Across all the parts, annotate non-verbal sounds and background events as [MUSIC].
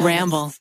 Ramble.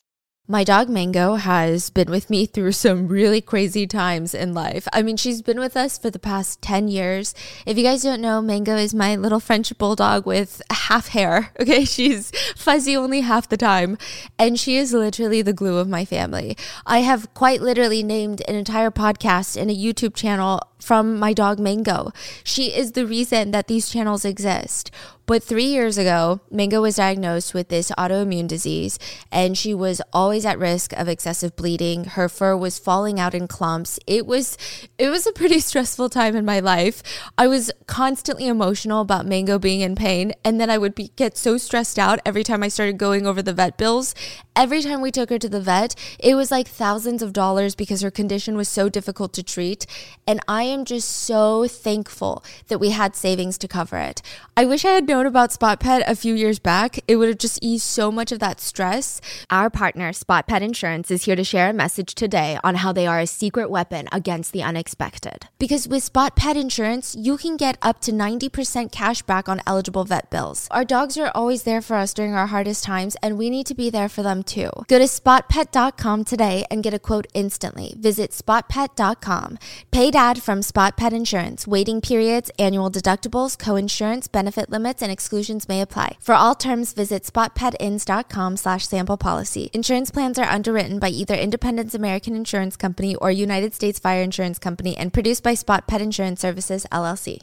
My dog Mango has been with me through some really crazy times in life. I mean, she's been with us for the past 10 years. If you guys don't know, Mango is my little French bulldog with half hair. [LAUGHS] Okay, she's fuzzy only half the time, and she is literally the glue of my family. I have quite literally named an entire podcast and a YouTube channel from my dog Mango. She is the reason that these channels exist. But three years ago, Mango was diagnosed with this autoimmune disease, and she was always at risk of excessive bleeding. Her fur was falling out in clumps. It was it was a pretty [LAUGHS] stressful time in my life. I was constantly emotional about Mango being in pain, and then I would be, get so stressed out every time I started going over the vet bills. Every time we took her to the vet, it was like thousands of dollars because her condition was so difficult to treat, and I am just so thankful that we had savings to cover it. I wish I had known about Spot Pet a few years back. It would have just eased so much of that stress. Our partner, Spot Pet Insurance, is here to share a message today on how they are a secret weapon against the unexpected. Because with Spot Pet Insurance, you can get up to 90% cash back on eligible vet bills. Our dogs are always there for us during our hardest times, and we need to be there for them too. Go to spotpet.com today and get a quote instantly. Visit spotpet.com. Paid ad from Spot Pet Insurance. Waiting periods, annual deductibles, co-insurance, benefit limits, and exclusions may apply. For all terms, visit spotpetins.com slash sample policy. Insurance plans are underwritten by either Independence American Insurance Company or United States Fire Insurance Company and produced by Spot Pet Insurance Services, LLC.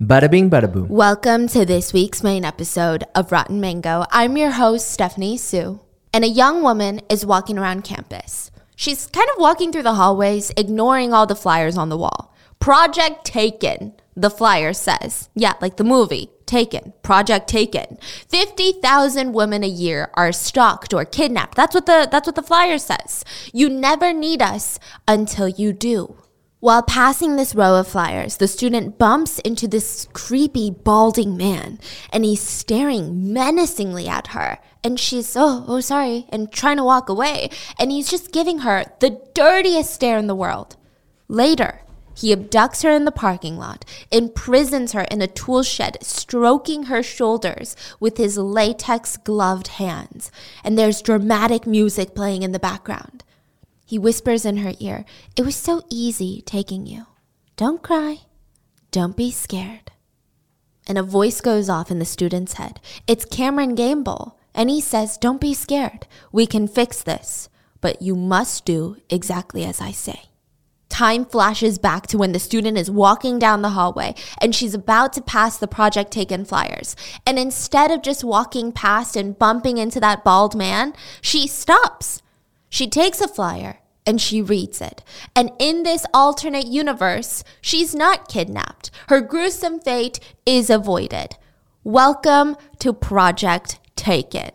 Bada bing, bada boom. Welcome to this week's main episode of Rotten Mango. I'm your host, Stephanie Soo, and a young woman is walking around campus. She's kind of walking through the hallways, ignoring all the flyers on the wall. Project Taken, the flyer says. Yeah, like the movie. Taken. Project Taken. 50,000 women a year are stalked or kidnapped. That's what the that's what the flyer says. You never need us until you do. While passing this row of flyers, the student bumps into this creepy, balding man, and he's staring menacingly at her. And she's, oh, oh, sorry, and trying to walk away. And he's just giving her the dirtiest stare in the world. Later, he abducts her in the parking lot, imprisons her in a tool shed, stroking her shoulders with his latex gloved hands. And there's dramatic music playing in the background. He whispers in her ear, It was so easy taking you. Don't cry. Don't be scared. And a voice goes off in the student's head. It's Cameron Gamble. And he says, Don't be scared. We can fix this. But you must do exactly as I say. Time flashes back to when the student is walking down the hallway and she's about to pass the Project Taken flyers. And instead of just walking past and bumping into that bald man, she stops. She takes a flyer and she reads it. And in this alternate universe, she's not kidnapped. Her gruesome fate is avoided. Welcome to Project Taken.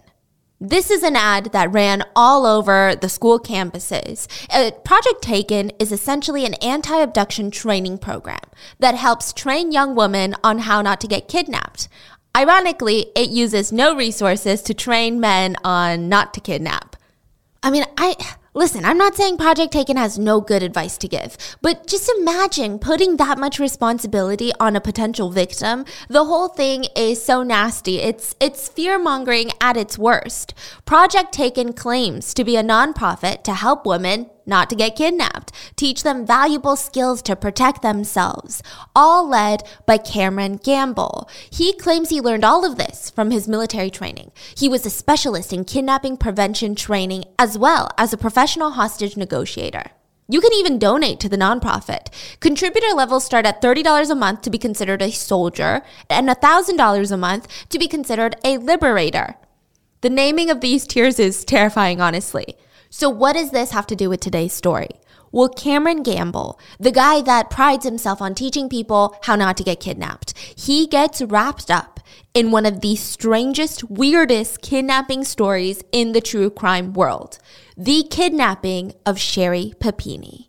This is an ad that ran all over the school campuses. Uh, Project Taken is essentially an anti abduction training program that helps train young women on how not to get kidnapped. Ironically, it uses no resources to train men on not to kidnap. I mean, I listen, I'm not saying Project Taken has no good advice to give, but just imagine putting that much responsibility on a potential victim. The whole thing is so nasty. It's it's fear-mongering at its worst. Project Taken claims to be a nonprofit to help women not to get kidnapped, teach them valuable skills to protect themselves, all led by Cameron Gamble. He claims he learned all of this from his military training. He was a specialist in kidnapping prevention training as well as a professional hostage negotiator. You can even donate to the nonprofit. Contributor levels start at $30 a month to be considered a soldier and $1,000 a month to be considered a liberator. The naming of these tiers is terrifying, honestly. So, what does this have to do with today's story? Well, Cameron Gamble, the guy that prides himself on teaching people how not to get kidnapped, he gets wrapped up in one of the strangest, weirdest kidnapping stories in the true crime world the kidnapping of Sherri Papini.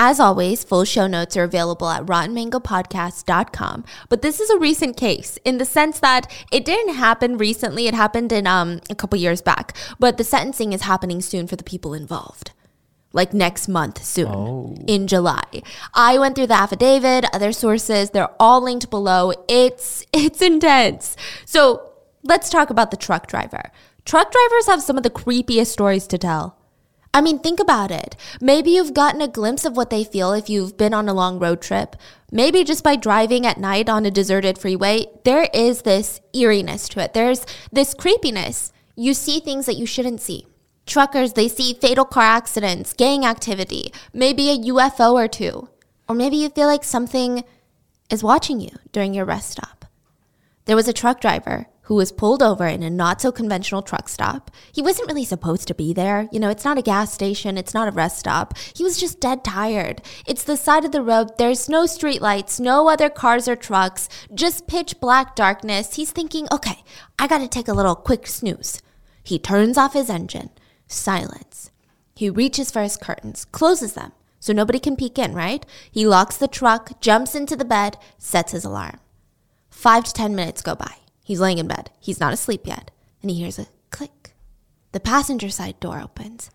As always, full show notes are available at rottenmangopodcast.com. But this is a recent case in the sense that it didn't happen recently. It happened in um, a couple years back, but the sentencing is happening soon for the people involved. Like next month, soon Oh. in July. I went through the affidavit, other sources, they're all linked below. It's [LAUGHS] it's intense. So let's talk about the truck driver. Truck drivers have some of the creepiest stories to tell. I mean, think about it. Maybe you've gotten a glimpse of what they feel if you've been on a long road trip. Maybe just by driving at night on a deserted freeway, there is this eeriness to it. There's this creepiness. You see things that you shouldn't see. Truckers, they see fatal car accidents, gang activity, maybe a UFO or two. Or maybe you feel like something is watching you during your rest stop. There was a truck driver who was pulled over in a not so conventional truck stop. He wasn't really supposed to be there. You know, it's not a gas station, it's not a rest stop. He was just dead tired. It's the side of the road, there's no street lights, no other cars or trucks, just pitch black darkness. He's thinking, okay, I gotta take a little quick snooze. He turns off his engine. Silence. He reaches for his curtains, closes them so nobody can peek in, right? He locks the truck, jumps into the bed, sets his alarm. Five to ten minutes go by. He's laying in bed. He's not asleep yet. And he hears a click. The passenger side door opens.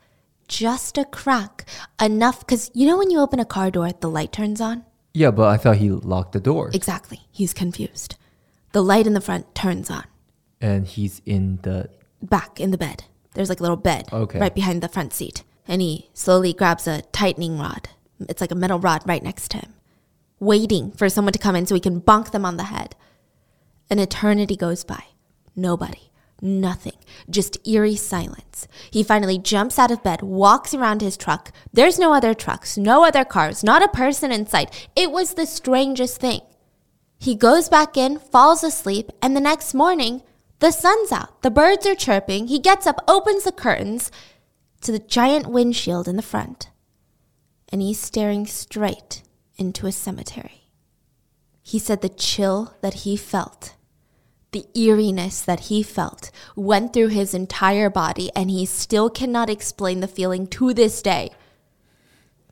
Just a crack. Enough, because you know when you open a car door, the light turns on? Yeah, but I thought he locked the door. Exactly. He's confused. The light in the front turns on. And he's in the. Back in the bed. There's like a little bed Okay. right behind the front seat. And he slowly grabs a tightening rod. It's like a metal rod right next to him, waiting for someone to come in so he can bonk them on the head. An eternity goes by. Nobody. Nothing. Just eerie silence. He finally jumps out of bed, walks around his truck. There's no other trucks, no other cars, not a person in sight. It was the strangest thing. He goes back in, falls asleep, and the next morning, the sun's out. The birds are chirping. He gets up, opens the curtains to the giant windshield in the front, and he's staring straight into a cemetery. He said the chill that he felt, the eeriness that he felt, went through his entire body, and he still cannot explain the feeling to this day.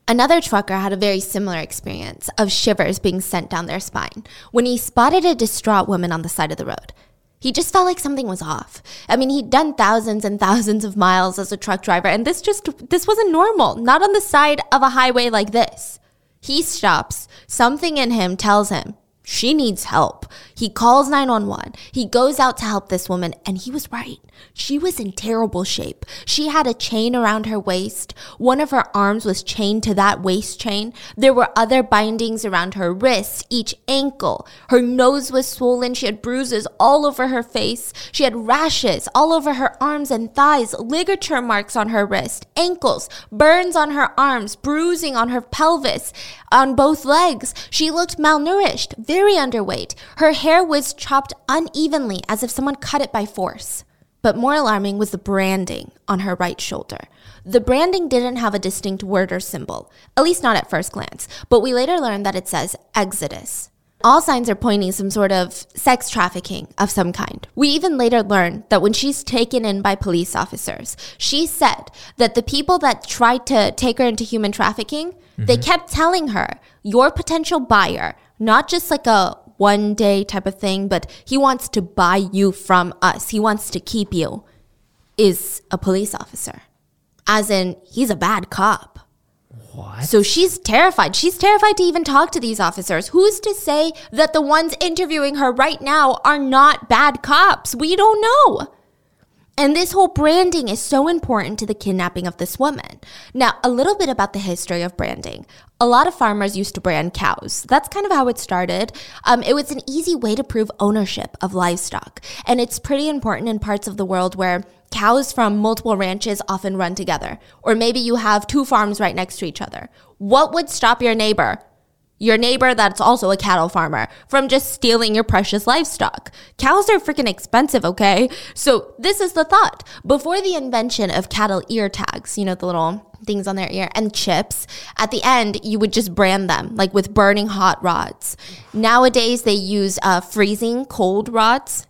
Another trucker had a very similar experience of shivers being sent down their spine when he spotted a distraught woman on the side of the road. He just felt like something was off. I mean, he'd done thousands and thousands of miles as a truck driver, and this just this wasn't normal, not on the side of a highway like this. He stops. Something in him tells him she needs help. He calls 911. He goes out to help this woman, and he was right. She was in terrible shape. She had a chain around her waist. One of her arms was chained to that waist chain. There were other bindings around her wrists, each ankle. Her nose was swollen. She had bruises all over her face. She had rashes all over her arms and thighs, ligature marks on her wrist, ankles, burns on her arms, bruising on her pelvis, on both legs. She looked malnourished, very underweight. Her hair was chopped unevenly as if someone cut it by force. But more alarming was the branding on her right shoulder. The branding didn't have a distinct word or symbol, at least not at first glance, but we later learned that it says Exodus. All signs are pointing some sort of sex trafficking of some kind. We even later learned that when she's taken in by police officers, she said that the people that tried to take her into human trafficking, they mm-hmm. kept telling her, your potential buyer, not just like a one day type of thing, but he wants to buy you from us. He wants to keep you, is a police officer. As in, he's a bad cop. What? So she's terrified. She's terrified to even talk to these officers. Who's to say that the ones interviewing her right now are not bad cops? We don't know. And this whole branding is so important to the kidnapping of this woman. Now, a little bit about the history of branding. A lot of farmers used to brand cows. That's kind of how it started. Um, it was an easy way to prove ownership of livestock. And it's pretty important in parts of the world where cows from multiple ranches often run together. Or maybe you have two farms right next to each other. What would stop your neighbor your neighbor that's also a cattle farmer from just stealing your precious livestock. Cows are freaking expensive, okay? So this is the thought. Before the invention of cattle ear tags, you know, the little things on their ear and chips, at the end, you would just brand them like with burning hot rods. Nowadays, they use uh, freezing cold rods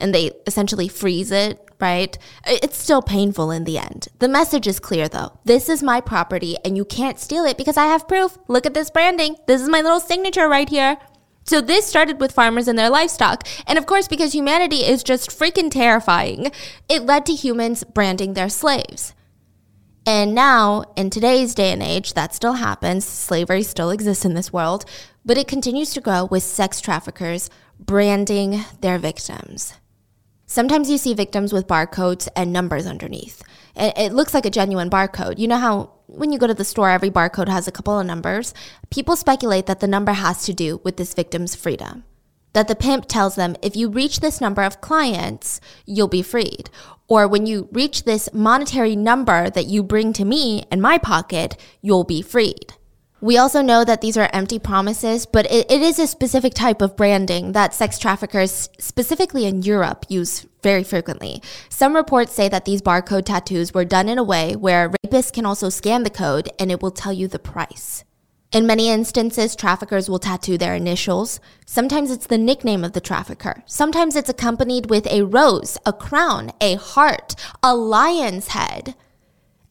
and they essentially freeze it, right? It's still painful in the end. The message is clear though. This is my property and you can't steal it because I have proof. Look at this branding. This is my little signature right here. So this started with farmers and their livestock. And of course, because humanity is just freaking terrifying, it led to humans branding their slaves. And now, in today's day and age, that still happens. Slavery still exists in this world, but it continues to grow with sex traffickers branding their victims. Sometimes you see victims with barcodes and numbers underneath. It, looks like a genuine barcode. You know how when you go to the store, every barcode has a couple of numbers? People speculate that the number has to do with this victim's freedom. That the pimp tells them if you reach this number of clients, you'll be freed. Or when you reach this monetary number that you bring to me in my pocket, you'll be freed. We also know that these are empty promises, but it, it is a specific type of branding that sex traffickers, specifically in Europe, use very frequently. Some reports say that these barcode tattoos were done in a way where rapists can also scan the code and it will tell you the price. In many instances, traffickers will tattoo their initials. Sometimes it's the nickname of the trafficker. Sometimes it's accompanied with a rose, a crown, a heart, a lion's head.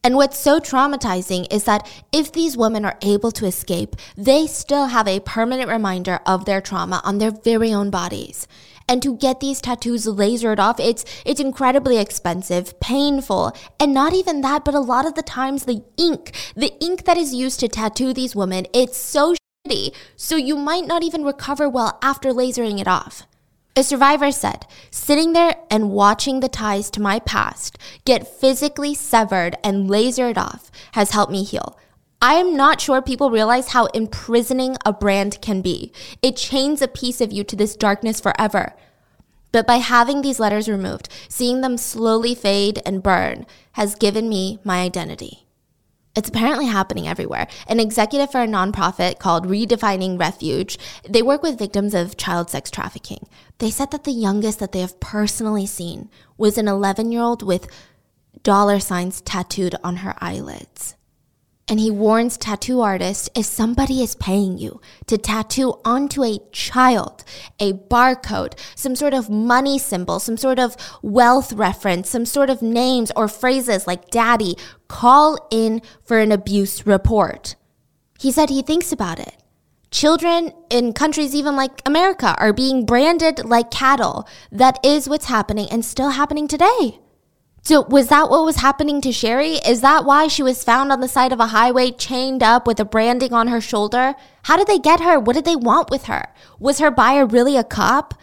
And what's so traumatizing is that if these women are able to escape, they still have a permanent reminder of their trauma on their very own bodies. And to get these tattoos lasered off, it's it's incredibly expensive, painful, and not even that, but a lot of the times the ink, the ink that is used to tattoo these women, it's so shitty, so you might not even recover well after lasering it off. A survivor said, sitting there and watching the ties to my past get physically severed and lasered off has helped me heal. I am not sure people realize how imprisoning a brand can be. It chains a piece of you to this darkness forever. But by having these letters removed, seeing them slowly fade and burn has given me my identity. It's apparently happening everywhere. An executive for a nonprofit called Redefining Refuge, they work with victims of child sex trafficking. They said that the youngest that they have personally seen was an 11 year old with dollar signs tattooed on her eyelids. And he warns tattoo artists if somebody is paying you to tattoo onto a child a barcode, some sort of money symbol, some sort of wealth reference, some sort of names or phrases like daddy, call in for an abuse report. He said he thinks about it. Children in countries even like America are being branded like cattle. That is what's happening and still happening today. So, was that what was happening to Sherri? Is that why she was found on the side of a highway, chained up with a branding on her shoulder? How did they get her? What did they want with her? Was her buyer really a cop?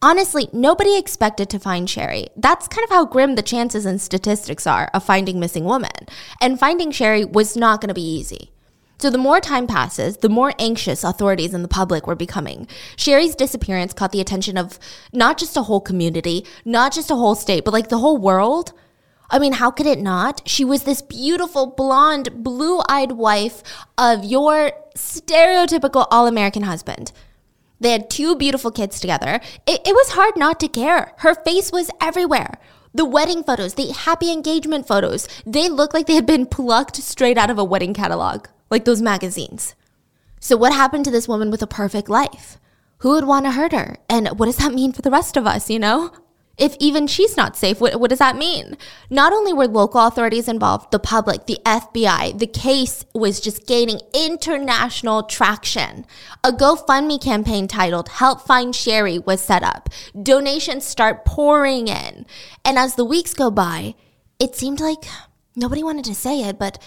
Honestly, nobody expected to find Sherri. That's kind of how grim the chances and statistics are of finding missing women. And finding Sherri was not going to be easy. So the more time passes, the more anxious authorities and the public were becoming. Sherri's disappearance caught the attention of not just a whole community, not just a whole state, but like the whole world. I mean, how could it not? She was this beautiful, blonde, blue eyed wife of your stereotypical all American husband. They had two beautiful kids together. It, it, was hard not to care. Her face was everywhere. The wedding photos, the happy engagement photos, they looked like they had been plucked straight out of a wedding catalog like those magazines. So, what happened to this woman with a perfect life? Who would want to hurt her? And what does that mean for the rest of us, you know? If even she's not safe, what, what does that mean? Not only were local authorities involved, the public, the FBI, the case was just gaining international traction. A GoFundMe campaign titled Help Find Sherri was set up. Donations start pouring in. And as the weeks go by, it seemed like nobody wanted to say it, but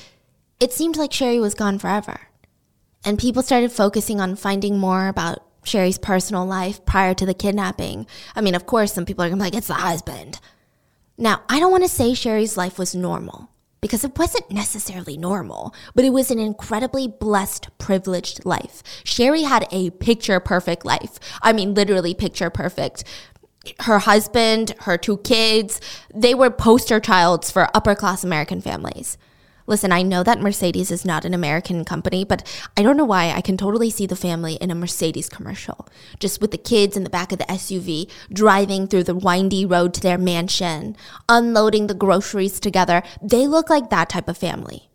it seemed like Sherri was gone forever. And people started focusing on finding more about Sherri's personal life prior to the kidnapping. I mean, of course, some people are gonna be like, it's the husband. Now, I don't wanna say Sherri's life was normal because it wasn't necessarily normal, but it was an incredibly blessed, privileged life. Sherri had a picture perfect life. I mean, literally picture perfect. Her husband, her two kids, they were poster childs for upper class American families. Listen, I know that Mercedes is not an American company, but I don't know why I can totally see the family in a Mercedes commercial. Just with the kids in the back of the SUV, driving through the windy road to their mansion, unloading the groceries together. They look like that type of family.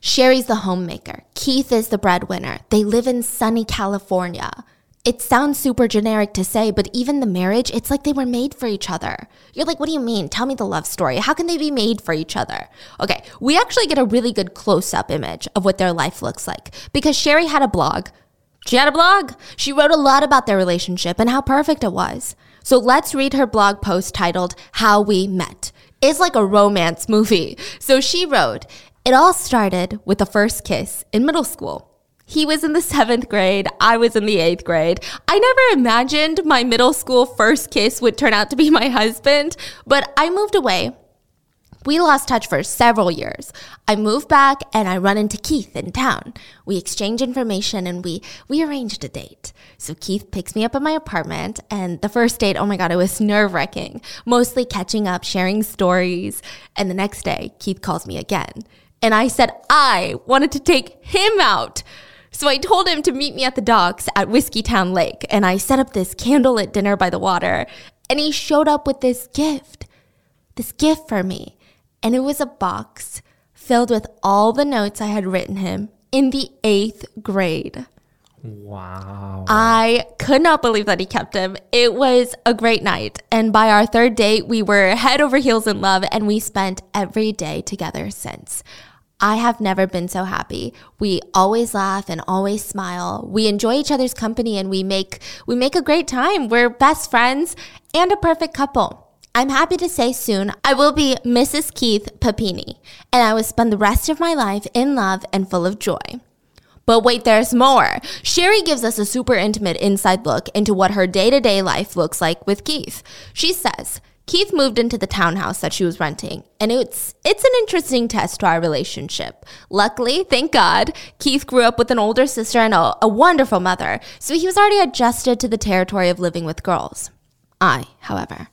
Sherri's the homemaker. Keith is the breadwinner. They live in sunny California. It sounds super generic to say, but even the marriage, it's like they were made for each other. You're like, what do you mean? Tell me the love story. How can they be made for each other? Okay, we actually get a really good close up image of what their life looks like because Sherri had a blog. She had a blog. She wrote a lot about their relationship and how perfect it was. So let's read her blog post titled How We Met. It's like a romance movie. So she wrote, It all started with the first kiss in middle school. He was in the seventh grade. I was in the eighth grade. I never imagined my middle school first kiss would turn out to be [LAUGHS] my husband, but I moved away. We lost touch for several years. I moved back and I run into Keith in town. We exchange information and we we arranged a date. So Keith picks me up at my apartment and the first date, oh my god, it was nerve-wracking. Mostly catching up, sharing stories, and the next day Keith calls me again. And I said I wanted to take him out. So I told him to meet me at the docks at Whiskeytown Lake, and I set up this candlelit dinner by the water, and he showed up with this gift. This gift for me. And it was a box filled with all the notes I had written him in the eighth grade. Wow. I could not believe that he kept him. It was a great night. And by our third date, we were head over heels in love, and we spent every day together since. I have never been so happy. We always laugh and always smile. We enjoy each other's company and we make we make a great time. We're best friends and a perfect couple. I'm happy to say soon I will be Mrs. Keith Papini and I will spend the rest of my life in love and full of joy. But wait, there's more. Sherri gives us a super intimate inside look into what her day to day life looks like with Keith. She says, Keith moved into the townhouse that she was renting, and it's it's an interesting test to our relationship. Luckily, thank God, Keith grew up with an older sister and a, a wonderful mother, so he was already adjusted to the territory of living with girls. I, however,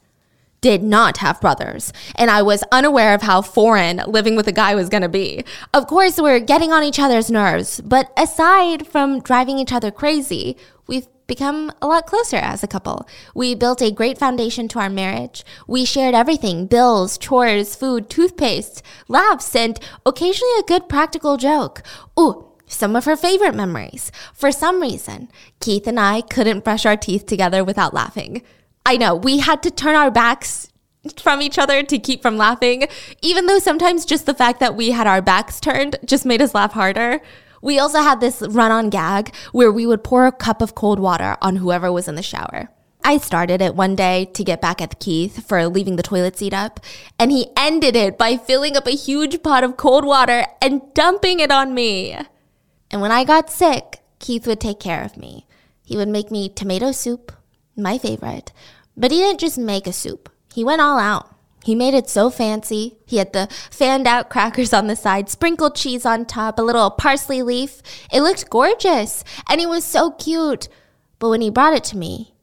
did not have brothers, and I was unaware of how foreign living with a guy was going to be. Of course, we're getting on each other's nerves, but aside from driving each other crazy, we've become a lot closer as a couple. We built a great foundation to our marriage. We shared everything bills, chores, food, toothpaste, laughs, and occasionally a good practical joke. Ooh, some of her favorite memories. For some reason, Keith and I couldn't brush our teeth together without laughing. I know, we had to turn our backs from each other to keep from laughing, even though sometimes just the fact that we had our backs turned just made us laugh harder. We also had this run on gag where we would pour a cup of cold water on whoever was in the shower. I started it one day to get back at Keith for leaving the toilet seat up, and he ended it by filling up a huge pot of cold water and dumping it on me. And when I got sick, Keith would take care of me. He would make me tomato soup, my favorite, but he didn't just make a soup, he went all out. He made it so fancy. He had the fanned out crackers on the side, sprinkled cheese on top, a little parsley leaf. It looked gorgeous, and it was so cute. But when he brought it to me,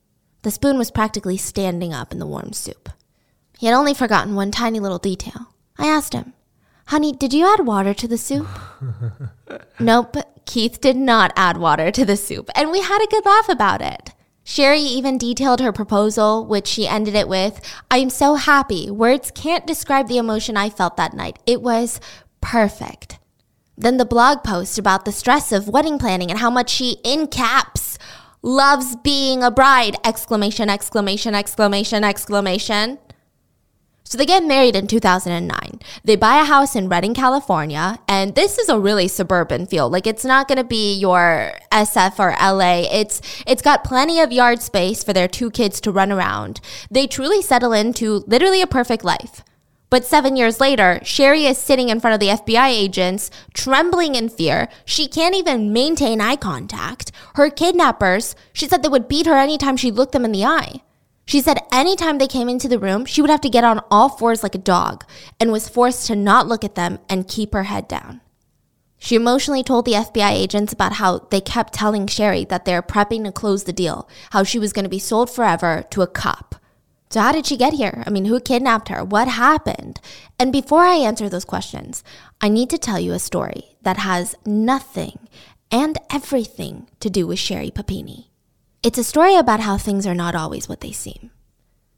the spoon was practically standing up in the warm soup. He had only forgotten one tiny little detail. I asked him, Honey, did you add water to the soup? [LAUGHS] nope, Keith did not add water to the soup, and we had a good laugh about it. Sherri even detailed her proposal, which she ended it with I am so happy. Words can't describe the emotion I felt that night. It was perfect. Then the blog post about the stress of wedding planning and how much she, in caps, loves being a bride! Exclamation, exclamation, exclamation, exclamation. So they get married in 2009. They buy a house in Redding, California, and this is a really suburban feel. Like it's not going to be your SF or LA. It's it's got plenty of yard space for their two kids to run around. They truly settle into literally a perfect life. But seven years later, Sherri is sitting in front of the FBI agents, trembling in fear. She can't even maintain eye contact. Her kidnappers, she said they would beat her anytime she looked them in the eye. She said anytime they came into the room, she would have to get on all fours like a dog and was forced to not look at them and keep her head down. She emotionally told the FBI agents about how they kept telling Sherri that they're prepping to close the deal, how she was going to be sold forever to a cop. So, how did she get here? I mean, who kidnapped her? What happened? And before I answer those questions, I need to tell you a story that has nothing and everything to do with Sherri Papini. It's a story about how things are not always what they seem.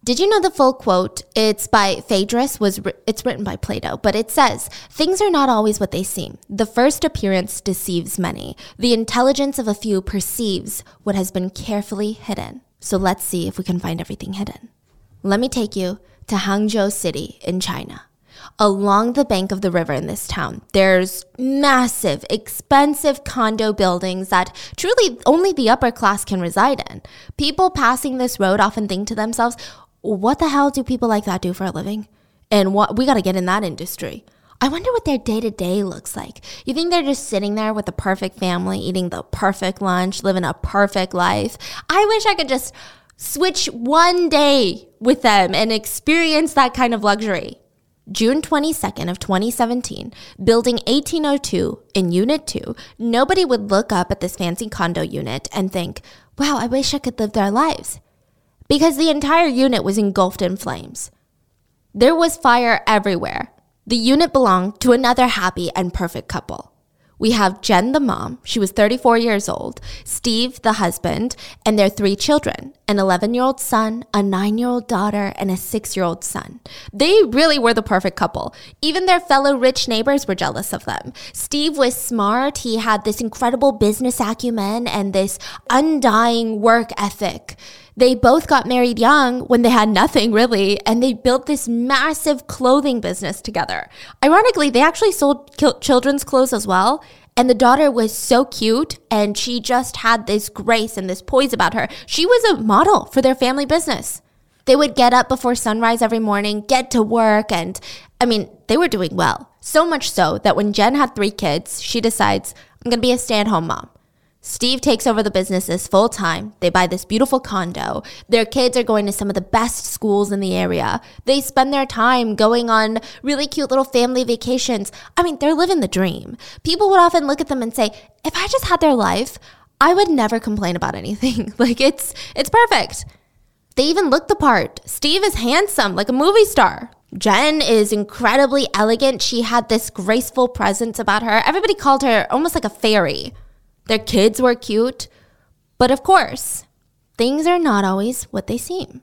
Did you know the full quote? It's by Phaedrus was it's written by Plato, but it says, "Things are not always what they seem. The first appearance deceives many. The intelligence of a few perceives what has been carefully hidden." So let's see if we can find everything hidden. Let me take you to Hangzhou City in China along the bank of the river in this town. There's massive, expensive condo buildings that truly only the upper class can reside in. People passing this road often think to themselves, what the hell do people like that do for a living? And what we got to get in that industry. I wonder what their day to day looks like. You think they're just sitting there with the perfect family, eating the perfect lunch, living a perfect life? I wish I could just switch one day with them and experience that kind of luxury. June 22nd of 2017, building 1802 in unit 2, nobody would look up at this fancy condo unit and think, "Wow, I wish I could live their lives." Because the entire unit was engulfed in flames. There was fire everywhere. The unit belonged to another happy and perfect couple. We have Jen, the mom. She was 34 years old. Steve, the husband, and their three children an 11 year old son, a nine year old daughter, and a six year old son. They really were the perfect couple. Even their fellow rich neighbors were jealous of them. Steve was smart. He had this incredible business acumen and this undying work ethic. They both got married young when they had nothing really, and they built this massive clothing business together. Ironically, they actually sold children's clothes as well. And the daughter was so cute, and she just had this grace and this poise about her. She was a model for their family business. They would get up before sunrise every morning, get to work, and I mean, they were doing well. So much so that when Jen had three kids, she decides, I'm gonna be a stay at home mom. Steve takes over the businesses full time. They buy this beautiful condo. Their kids are going to some of the best schools in the area. They spend their time going on really cute little family vacations. I mean, they're living the dream. People would often look at them and say, if I just had their life, I would never complain about anything. [LAUGHS] like it's it's perfect. They even look the part. Steve is handsome, like a movie star. Jen is incredibly elegant. She had this graceful presence about her. Everybody called her almost like a fairy. Their kids were cute. But of course, things are not always what they seem.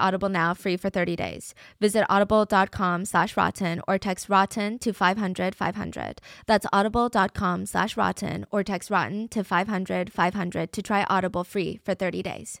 Audible now free for 30 days. Visit audible.com slash rotten or text rotten to 500 500. That's audible.com slash rotten or text rotten to 500 500 to try Audible free for 30 days.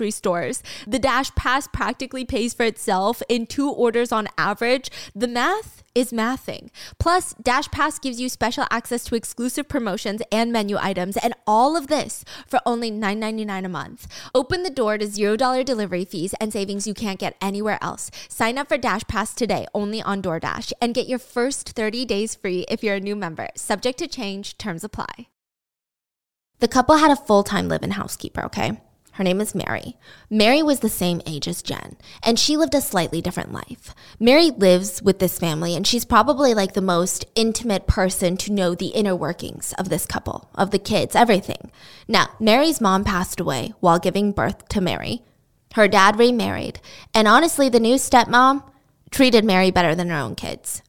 grocery stores. The Dash Pass practically pays for itself in two orders on average. The math is mathing. Plus, Dash Pass gives you special access to exclusive promotions and menu items, and all of this for only $9.99 a month. Open the door to $0 delivery fees and savings you can't get anywhere else. Sign up for Dash Pass today only on DoorDash and get your first 30 days free if you're a new member. Subject to change, terms apply. The couple had a full time live in housekeeper, okay? Her name is Mary. Mary was the same age as Jen, and she lived a slightly different life. Mary lives with this family, and she's probably like the most intimate person to know the inner workings of this couple, of the kids, everything. Now, Mary's mom passed away while giving birth to Mary. Her dad remarried, and honestly, the new stepmom treated Mary better than her own kids.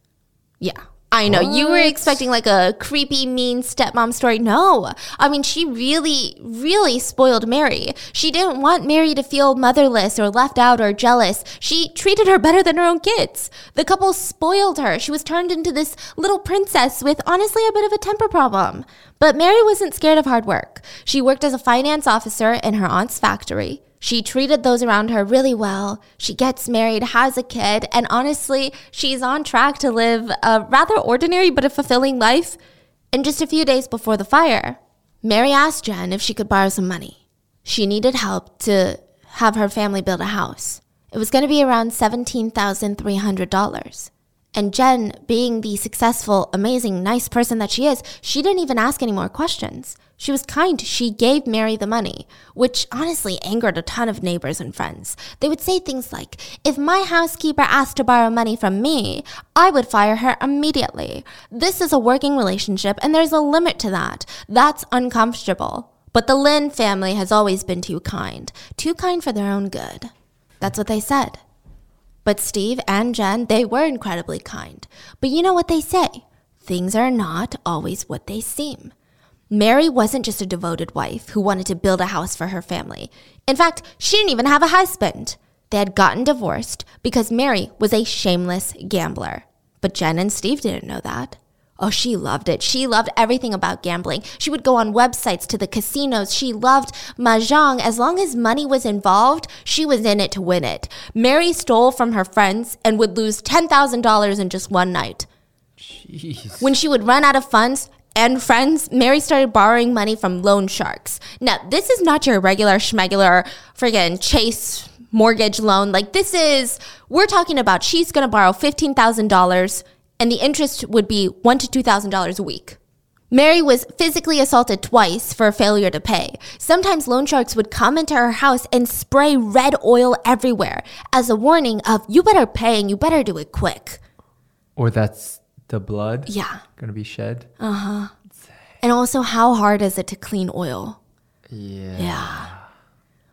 Yeah, I know. You were expecting like a creepy, mean stepmom story. No. I mean, she really, really spoiled Mary. She didn't want Mary to feel motherless or left out or jealous. She treated her better than her own kids. The couple spoiled her. She was turned into this little princess with honestly a bit of a temper problem. But Mary wasn't scared of hard work. She worked as a finance officer in her aunt's factory. She treated those around her really well. She gets married, has a kid, and honestly, she's on track to live a rather ordinary but a fulfilling life. And just a few days before the fire, Mary asked Jen if she could borrow some money. She needed help to have her family build a house. It was going to be around $17,300. And Jen, being the successful, amazing, nice person that she is, she didn't even ask any more questions. She was kind. She gave Mary the money, which honestly angered a ton of neighbors and friends. They would say things like, If my housekeeper asked to borrow money from me, I would fire her immediately. This is a working relationship, and there's a limit to that. That's uncomfortable. But the Lin family has always been too kind, too kind for their own good. That's what they said. But Steve and Jen, they were incredibly kind. But you know what they say? Things are not always what they seem. Mary wasn't just a devoted wife who wanted to build a house for her family. In fact, she didn't even have a husband. They had gotten divorced because Mary was a shameless gambler. But Jen and Steve didn't know that. Oh, she loved it. She loved everything about gambling. She would go on websites to the casinos. She loved mahjong. As long as money was involved, she was in it to win it. Mary stole from her friends and would lose $10,000 in just one night. Jeez. When she would run out of funds and friends, Mary started borrowing money from loan sharks. Now, this is not your regular schmegular friggin' Chase mortgage loan. Like, this is, we're talking about she's gonna borrow $15,000 and the interest would be one to $2,000 a week. Mary was physically assaulted twice for failure to pay. Sometimes loan sharks would come into her house and spray red oil everywhere as a warning of, you better pay and you better do it quick. Or that's the blood Yeah. gonna be shed. Uh-huh. And also, how hard is it to clean oil? Yeah. Yeah.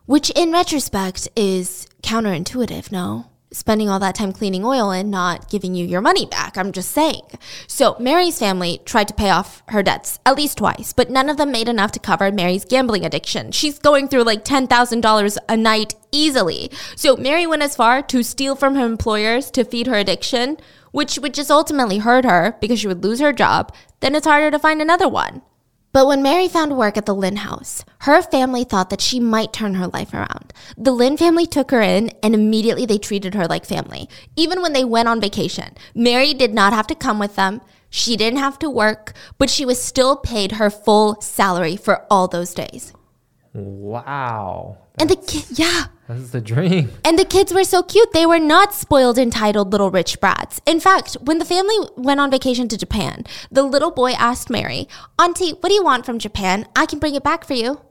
Which, in retrospect, is counterintuitive, no? Spending all that time cleaning oil and not giving you your money back. I'm just saying. So, Mary's family tried to pay off her debts at least twice, but none of them made enough to cover Mary's gambling addiction. She's going through like $10,000 a night easily. So, Mary went as far to steal from her employers to feed her addiction, which would just ultimately hurt her because she would lose her job. Then it's harder to find another one. But when Mary found work at the Lin house, her family thought that she might turn her life around. The Lin family took her in and immediately they treated her like family. Even when they went on vacation, Mary did not have to come with them. She didn't have to work, but she was still paid her full salary for all those days. Wow. And the kid, yeah. That's the dream. And the kids were so cute. They were not spoiled, entitled little rich brats. In fact, when the family went on vacation to Japan, the little boy asked Mary, Auntie, what do you want from Japan? I can bring it back for you.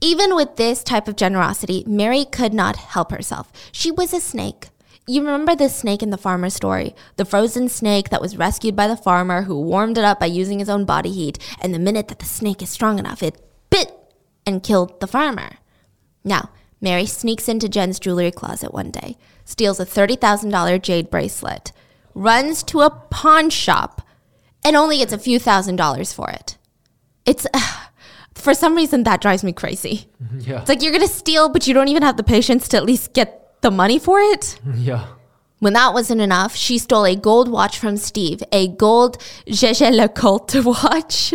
Even with this type of generosity, Mary could not help herself. She was a snake. You remember the snake in the farmer story? The frozen snake that was rescued by the farmer who warmed it up by using his own body heat, and the minute that the snake is strong enough, it and killed the farmer. Now, Mary sneaks into Jen's jewelry closet one day, steals a $30,000 jade bracelet, runs to a pawn shop, and only gets a few thousand dollars for it. It's, uh, for some reason, that drives me crazy. [LAUGHS] Yeah. It's like you're gonna steal, but you don't even have the patience to at least get the money for it. [LAUGHS] yeah. When that wasn't enough, she stole a gold watch from Steve, a gold Lecoultre [LAUGHS] watch,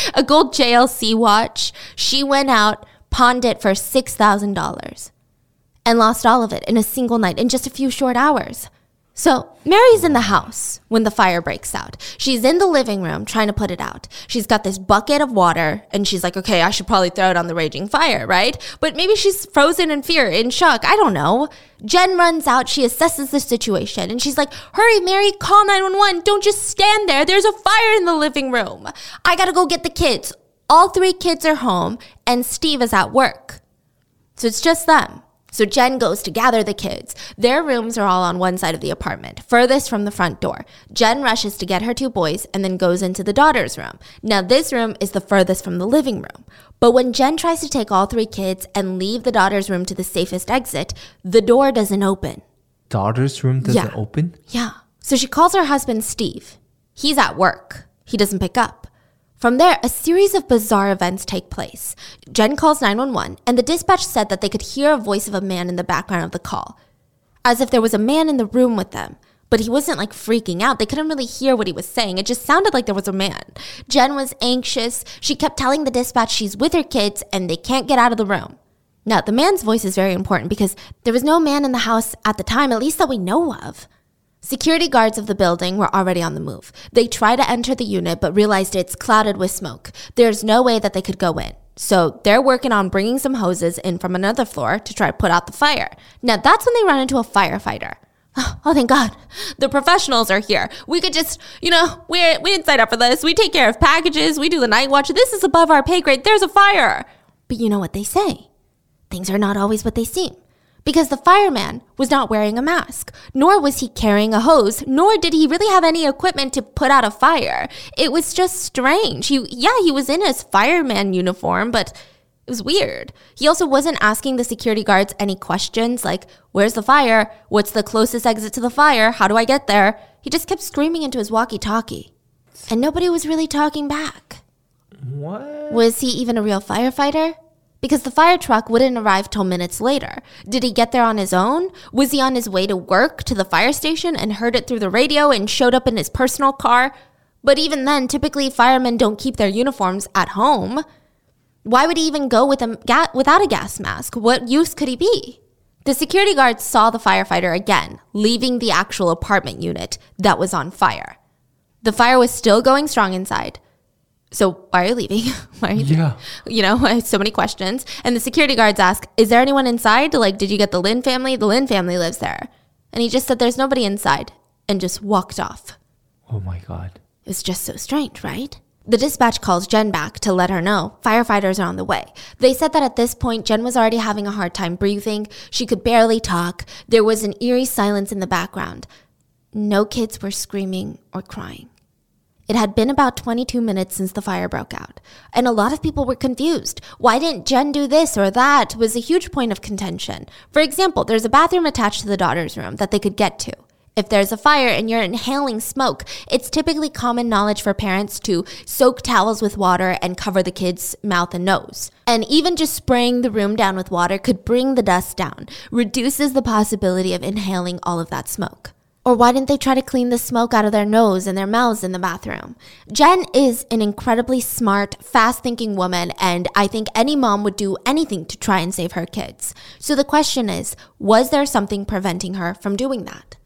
[LAUGHS] a gold JLC watch. She went out, pawned it for $6,000 and lost all of it in a single night in just a few short hours. So, Mary's in the house when the fire breaks out. She's in the living room trying to put it out. She's got this bucket of water and she's like, okay, I should probably throw it on the raging fire, right? But maybe she's frozen in fear, in shock. I don't know. Jen runs out. She assesses the situation and she's like, hurry, Mary, call 911. Don't just stand there. There's a fire in the living room. I gotta go get the kids. All three kids are home and Steve is at work. So it's just them. So Jen goes to gather the kids. Their rooms are all on one side of the apartment, furthest from the front door. Jen rushes to get her two boys and then goes into the daughter's room. Now, this room is the furthest from the living room. But when Jen tries to take all three kids and leave the daughter's room to the safest exit, the door doesn't open. Daughter's room doesn't Yeah. open? Yeah. So she calls her husband Steve. He's at work. He doesn't pick up. From there, a series of bizarre events take place. Jen calls 911, and the dispatch said that they could hear a voice of a man in the background of the call, as if there was a man in the room with them. But he wasn't like freaking out. They couldn't really hear what he was saying. It just sounded like there was a man. Jen was anxious. She kept telling the dispatch she's with her kids and they can't get out of the room. Now, the man's voice is very important because there was no man in the house at the time, at least that we know of. Security guards of the building were already on the move. They try to enter the unit but realized it's clouded with smoke. There's no way that they could go in. So they're working on bringing some hoses in from another floor to try to put out the fire. Now that's when they run into a firefighter. [SIGHS] Oh, thank God. The professionals are here. We could just, you know, we're, we didn't sign up for this. We take care of packages. We do the night watch. This is above our pay grade. There's a fire. But you know what they say? Things are not always what they seem. Because the fireman was not wearing a mask, nor was he carrying a hose, nor did he really have any equipment to put out a fire. It was just strange. He, yeah, he was in his fireman uniform, but it was weird. He also wasn't asking the security guards any questions like, Where's the fire? What's the closest exit to the fire? How do I get there? He just kept screaming into his walkie talkie. And nobody was really talking back. What? Was he even a real firefighter? Because the fire truck wouldn't arrive till minutes later. Did he get there on his own? Was he on his way to work to the fire station and heard it through the radio and showed up in his personal car? But even then, typically firemen don't keep their uniforms at home. Why would he even go with a ga- without a gas mask? What use could he be? The security guards saw the firefighter again, leaving the actual apartment unit that was on fire. The fire was still going strong inside. So why are you leaving? [LAUGHS] why are you Yeah. you know, [LAUGHS] I had so many questions. And the security guards ask, Is there anyone inside? Like, did you get the Lin family? The Lin family lives there. And he just said, There's nobody inside and just walked off. Oh my God. It's just so strange, right? The dispatch calls Jen back to let her know firefighters are on the way. They said that at this point, Jen was already having a hard time breathing. She could barely talk. There was an eerie silence in the background. No kids were screaming or crying. It had been about 22 minutes since the fire broke out, and a lot of people were confused. Why didn't Jen do this or that was a huge point of contention. For example, there's a bathroom attached to the daughter's room that they could get to. If there's a fire and you're inhaling smoke, it's typically common knowledge for parents to soak towels with water and cover the kid's mouth and nose. And even just spraying the room down with water could bring the dust down, reduces the possibility of inhaling all of that smoke. Or why didn't they try to clean the smoke out of their nose and their mouths in the bathroom? Jen is an incredibly smart, fast thinking woman, and I think any mom would do anything to try and save her kids. So the question is was there something preventing her from doing that?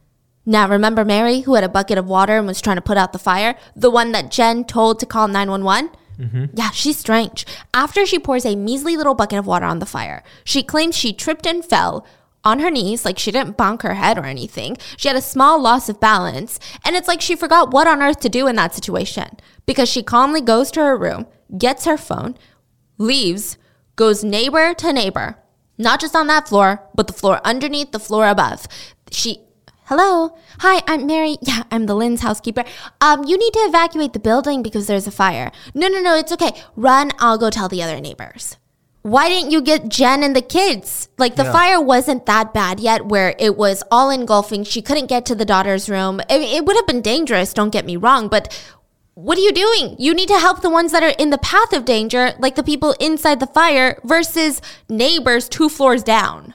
Now, remember Mary, who had a bucket of water and was trying to put out the fire? The one that Jen told to call 911? Mm-hmm. Yeah, she's strange. After she pours a measly little bucket of water on the fire, she claims she tripped and fell on her knees, like she didn't bonk her head or anything. She had a small loss of balance, and it's like she forgot what on earth to do in that situation because she calmly goes to her room, gets her phone, leaves, goes neighbor to neighbor, not just on that floor, but the floor underneath, the floor above. She Hello. Hi, I'm Mary. [LAUGHS] Yeah, I'm the Lin's housekeeper. Um, you need to evacuate the building because there's a fire. No, no, no, it's okay. Run, I'll go tell the other neighbors. Why didn't you get Jen and the kids? Like the Yeah. fire wasn't that bad yet where it was all engulfing. She couldn't get to the daughter's room. It, it would have been dangerous, don't get me wrong, but what are you doing? You need to help the ones that are in the path of danger, like the people inside the fire versus neighbors two floors down.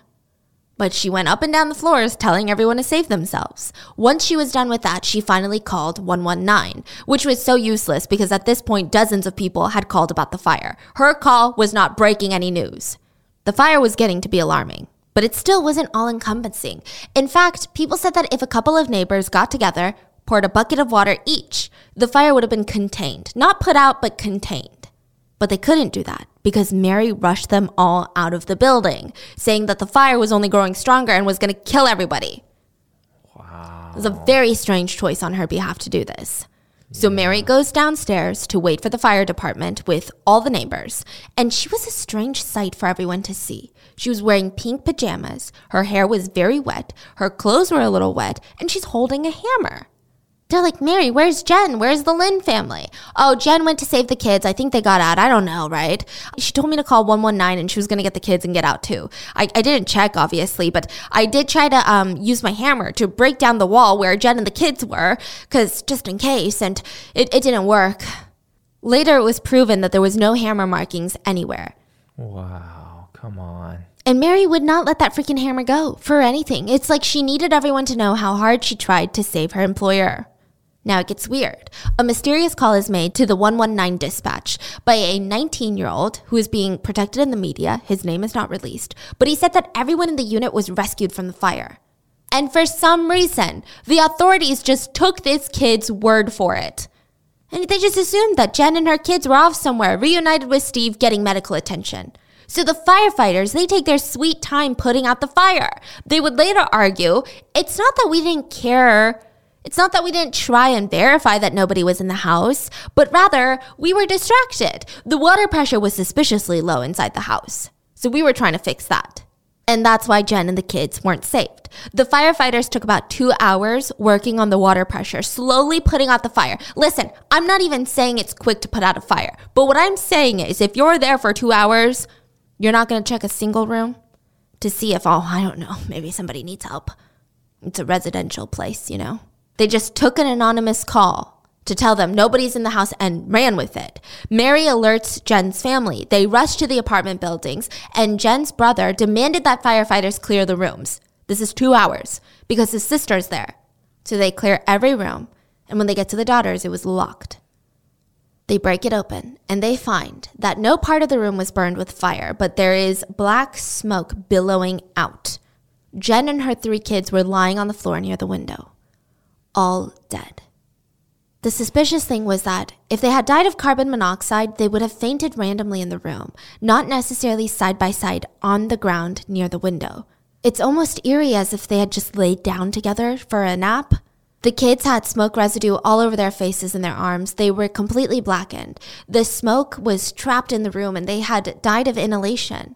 But she went up and down the floors telling everyone to save themselves. Once she was done with that, she finally called 119, which was so useless because at this point, dozens of people had called about the fire. Her call was not breaking any news. The fire was getting to be alarming, but it still wasn't all encompassing. In fact, people said that if a couple of neighbors got together, poured a bucket of water each, the fire would have been contained. Not put out, but contained. But they couldn't do that because Mary rushed them all out of the building, saying that the fire was only growing stronger and was going to kill everybody. Wow. It was a very strange choice on her behalf to do this. So Mary goes downstairs to wait for the fire department with all the neighbors, and she was a strange sight for everyone to see. She was wearing pink pajamas, her hair was very wet, her clothes were a little wet, and she's holding a hammer. They're like, Mary, where's Jen? Where's the Lin family? Oh, Jen went to save the kids. I think they got out. I don't know, right? She told me to call 119 and she was going to get the kids and get out too. I, I didn't check, obviously, but I did try to um, use my hammer to break down the wall where Jen and the kids were, because just in case, and it, it didn't work. Later, it was proven that there was no hammer markings anywhere. Wow. Come on. And Mary would not let that freaking hammer go for anything. It's like she needed everyone to know how hard she tried to save her employer. Now it gets weird. A mysterious call is made to the 119 dispatch by a 19 year old who is being protected in the media. His name is not released, but he said that everyone in the unit was rescued from the fire. And for some reason, the authorities just took this kid's word for it. And they just assumed that Jen and her kids were off somewhere, reunited with Steve, getting medical attention. So the firefighters, they take their sweet time putting out the fire. They would later argue, it's not that we didn't care it's not that we didn't try and verify that nobody was in the house, but rather we were distracted. The water pressure was suspiciously low inside the house. So we were trying to fix that. And that's why Jen and the kids weren't saved. The firefighters took about two hours working on the water pressure, slowly putting out the fire. Listen, I'm not even saying it's quick to put out a fire, but what I'm saying is if you're there for two hours, you're not going to check a single room to see if, oh, I don't know, [LAUGHS] maybe somebody needs help. It's a residential place, you know? They just took an anonymous call to tell them nobody's in the house and ran with it. Mary alerts Jen's family. They rush to the apartment buildings, and Jen's brother demanded that firefighters clear the rooms. This is two hours because his sister's there. So they clear every room, and when they get to the daughters, it was locked. They break it open and they find that no part of the room was burned with fire, but there is black smoke billowing out. Jen and her three kids were lying on the floor near the window all dead. The suspicious thing was that if they had died of carbon monoxide, they would have fainted randomly in the room, not necessarily side by side on the ground near the window. It's almost eerie as if they had just laid down together for a nap. The kids had smoke residue all over their faces and their arms. They were completely blackened. The smoke was trapped in the room and they had died of inhalation.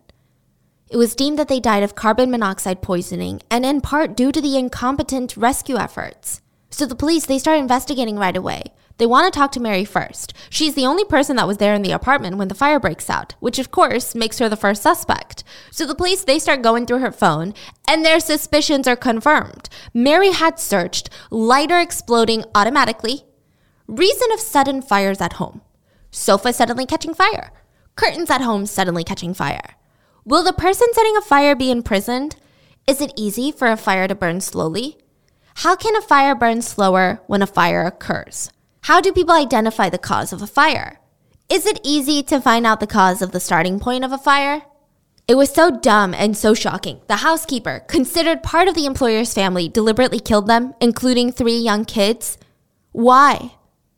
It was deemed that they died of carbon monoxide poisoning and in part due to the incompetent rescue efforts. So the police, they start investigating right away. They want to talk to Mary first. She's the only person that was there in the apartment when the fire breaks out, which of course makes her the first suspect. So the police, they start going through her phone and their suspicions are confirmed. Mary had searched lighter exploding automatically, reason of sudden fires at home, sofa suddenly catching fire, curtains at home suddenly catching fire. Will the person setting a fire be imprisoned? Is it easy for a fire to burn slowly? How can a fire burn slower when a fire occurs? How do people identify the cause of a fire? Is it easy to find out the cause of the starting point of a fire? It was so dumb and so shocking. The housekeeper, considered part of the employer's family, deliberately killed them, including three young kids. Why?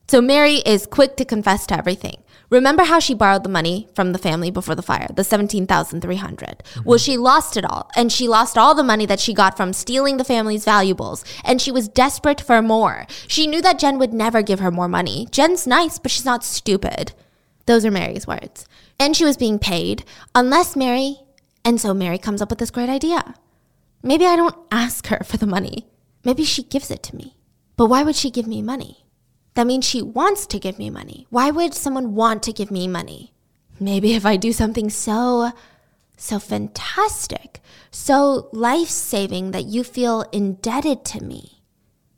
So Mary is quick to confess to everything. Remember how she borrowed the money from the family before the fire, the 17,300. Mm-hmm. Well, she lost it all and she lost all the money that she got from stealing the family's valuables and she was desperate for more. She knew that Jen would never give her more money. Jen's nice, but she's not stupid. Those are Mary's words. And she was being paid unless Mary and so Mary comes up with this great idea. Maybe I don't ask her for the money. Maybe she gives it to me. But why would she give me money? That means she wants to give me money. Why would someone want to give me money? Maybe if I do something so, so fantastic, so life saving that you feel indebted to me.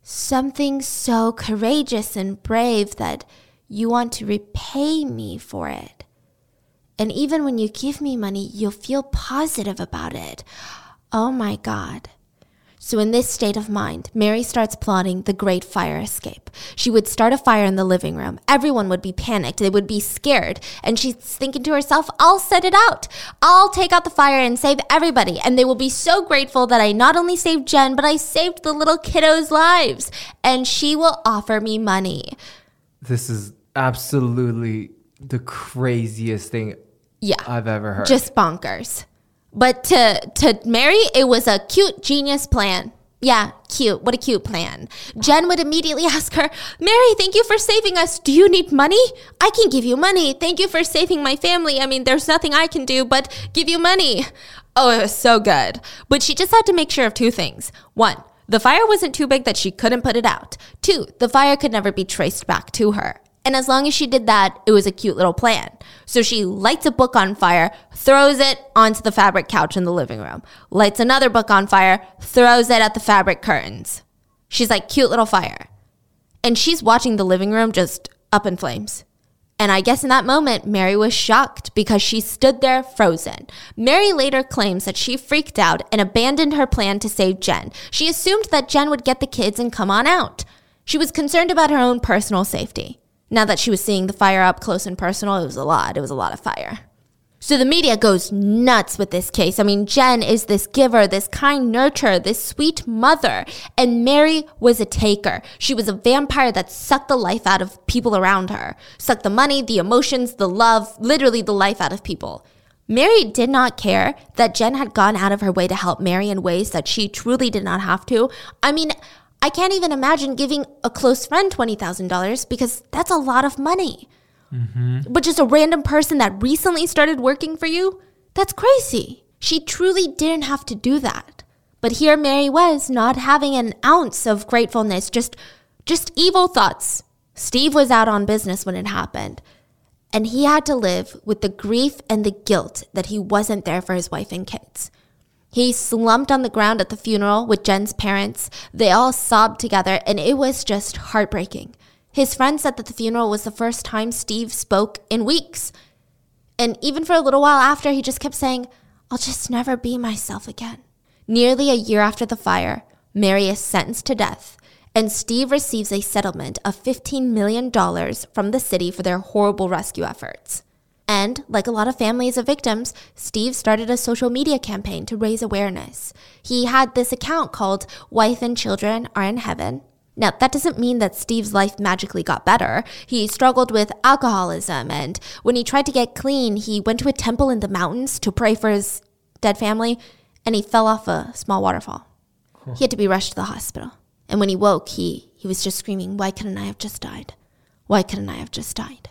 Something so courageous and brave that you want to repay me for it. And even when you give me money, you'll feel positive about it. Oh my God. So, in this state of mind, Mary starts plotting the great fire escape. She would start a fire in the living room. Everyone would be panicked. They would be scared. And she's thinking to herself, I'll set it out. I'll take out the fire and save everybody. And they will be so grateful that I not only saved Jen, but I saved the little kiddos' lives. And she will offer me money. This is absolutely the craziest thing yeah, I've ever heard. Just bonkers. But to to Mary, it was a cute genius plan. Yeah, cute. What a cute plan. Jen would immediately [LAUGHS] ask her, Mary, thank you for saving us. Do you need money? I can give you money. Thank you for saving my family. I mean, there's nothing I can do but give you money. Oh, it was so good. But she just had to make sure of two things. One, the fire wasn't too big that she couldn't put it out. Two, the fire could never be traced back to her. And as long as she did that, it was a cute little plan. So she lights a book on fire, throws it onto the fabric couch in the living room, lights another book on fire, throws it at the fabric curtains. She's like, cute little fire. And she's watching the living room just up in flames. And I guess in that moment, Mary was shocked because she stood there frozen. Mary later claims that she freaked out and abandoned her plan to save Jen. She assumed that Jen would get the kids and come on out. She was concerned about her own personal safety. Now that she was seeing the fire up close and personal, it was a lot. It was a lot of fire. So the media goes nuts with this case. I mean, Jen is this giver, this kind nurturer, this sweet mother, and Mary was a taker. She was a vampire that sucked the life out of people around her, sucked the money, the emotions, the love, literally the life out of people. Mary did not care that Jen had gone out of her way to help Mary in ways that she truly did not have to. I mean, I can't even imagine giving a close friend $20,000 because that's a lot of money. Mm-hmm. But just a random person that recently started working for you, that's crazy. She truly didn't have to do that. But here Mary was, not having an ounce of gratefulness, just just evil thoughts. Steve was out on business when it happened, and he had to live with the grief and the guilt that he wasn't there for his wife and kids. He slumped on the ground at the funeral with Jen's parents. They all sobbed together, and it was just heartbreaking. His friend said that the funeral was the first time Steve spoke in weeks. And even for a little while after, he just kept saying, I'll just never be myself again. Nearly a year after the fire, Mary is sentenced to death, and Steve receives a settlement of $15 million from the city for their horrible rescue efforts. And, like a lot of families of victims, Steve started a social media campaign to raise awareness. He had this account called Wife and Children Are in Heaven. Now, that doesn't mean that Steve's life magically got better. He struggled with alcoholism, and when he tried to get clean, he went to a temple in the mountains to pray for his dead family, and he fell off a small waterfall. Huh. He had to be rushed to the hospital. And when he woke, he, he was just screaming, Why couldn't I have just died? Why couldn't I have just died?